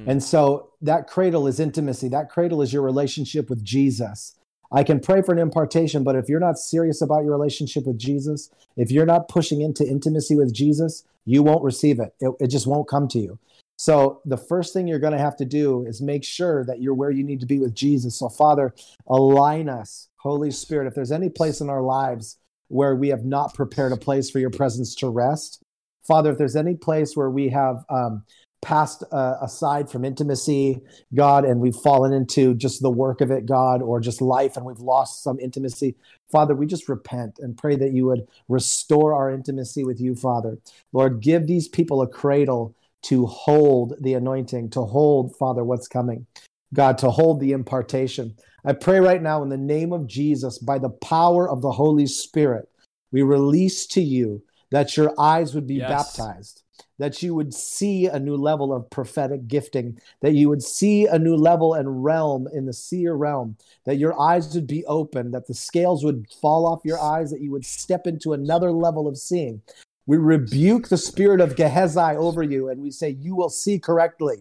And so that cradle is intimacy. That cradle is your relationship with Jesus. I can pray for an impartation, but if you're not serious about your relationship with Jesus, if you're not pushing into intimacy with Jesus, you won't receive it. It, it just won't come to you. So the first thing you're going to have to do is make sure that you're where you need to be with Jesus. So Father, align us, Holy Spirit. If there's any place in our lives where we have not prepared a place for your presence to rest, Father, if there's any place where we have um, passed uh, aside from intimacy, God, and we've fallen into just the work of it, God, or just life, and we've lost some intimacy. Father, we just repent and pray that you would restore our intimacy with you, Father. Lord, give these people a cradle to hold the anointing, to hold, Father, what's coming. God, to hold the impartation. I pray right now in the name of Jesus, by the power of the Holy Spirit, we release to you that your eyes would be yes. baptized that you would see a new level of prophetic gifting, that you would see a new level and realm in the seer realm, that your eyes would be open, that the scales would fall off your eyes, that you would step into another level of seeing. We rebuke the spirit of Gehazi over you and we say, You will see correctly.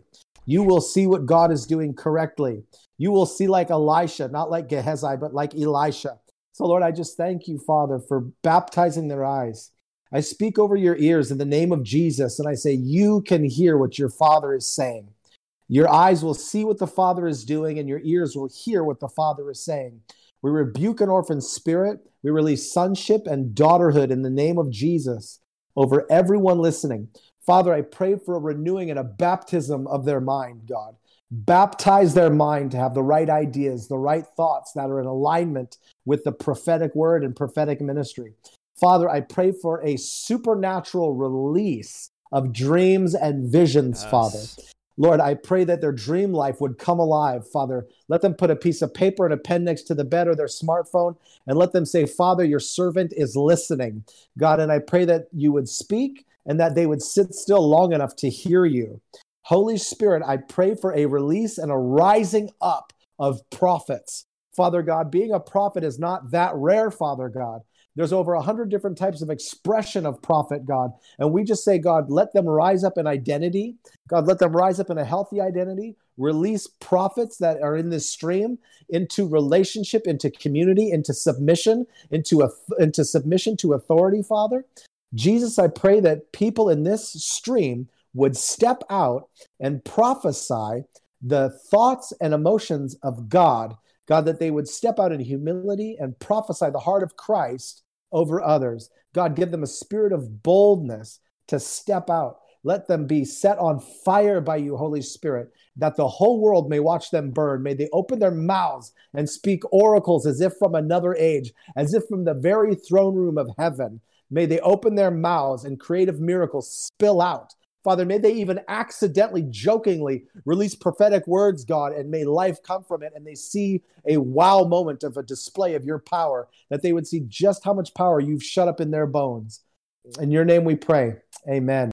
You will see what God is doing correctly. You will see like Elisha, not like Gehazi, but like Elisha. So, Lord, I just thank you, Father, for baptizing their eyes I speak over your ears in the name of Jesus, and I say, You can hear what your Father is saying. Your eyes will see what the Father is doing, and your ears will hear what the Father is saying. We rebuke an orphan spirit. We release sonship and daughterhood in the name of Jesus over everyone listening. Father, I pray for a renewing and a baptism of their mind, God. Baptize their mind to have the right ideas, the right thoughts that are in alignment with the prophetic word and prophetic ministry. Father, I pray for a supernatural release of dreams and visions, yes. Father. Lord, I pray that their dream life would come alive, Father. Let them put a piece of paper and a pen next to the bed or their smartphone and let them say, Father, your servant is listening. God, and I pray that you would speak and that they would sit still long enough to hear you. Holy Spirit, I pray for a release and a rising up of prophets. Father God, being a prophet is not that rare, Father God. There's over a hundred different types of expression of prophet, God. And we just say, God, let them rise up in identity. God, let them rise up in a healthy identity. Release prophets that are in this stream into relationship, into community, into submission, into a, into submission to authority, Father. Jesus, I pray that people in this stream would step out and prophesy the thoughts and emotions of God. God, that they would step out in humility and prophesy the heart of Christ over others. God, give them a spirit of boldness to step out. Let them be set on fire by you, Holy Spirit, that the whole world may watch them burn. May they open their mouths and speak oracles as if from another age, as if from the very throne room of heaven. May they open their mouths and creative miracles spill out. Father, may they even accidentally, jokingly release prophetic words, God, and may life come from it. And they see a wow moment of a display of your power, that they would see just how much power you've shut up in their bones. In your name we pray. Amen.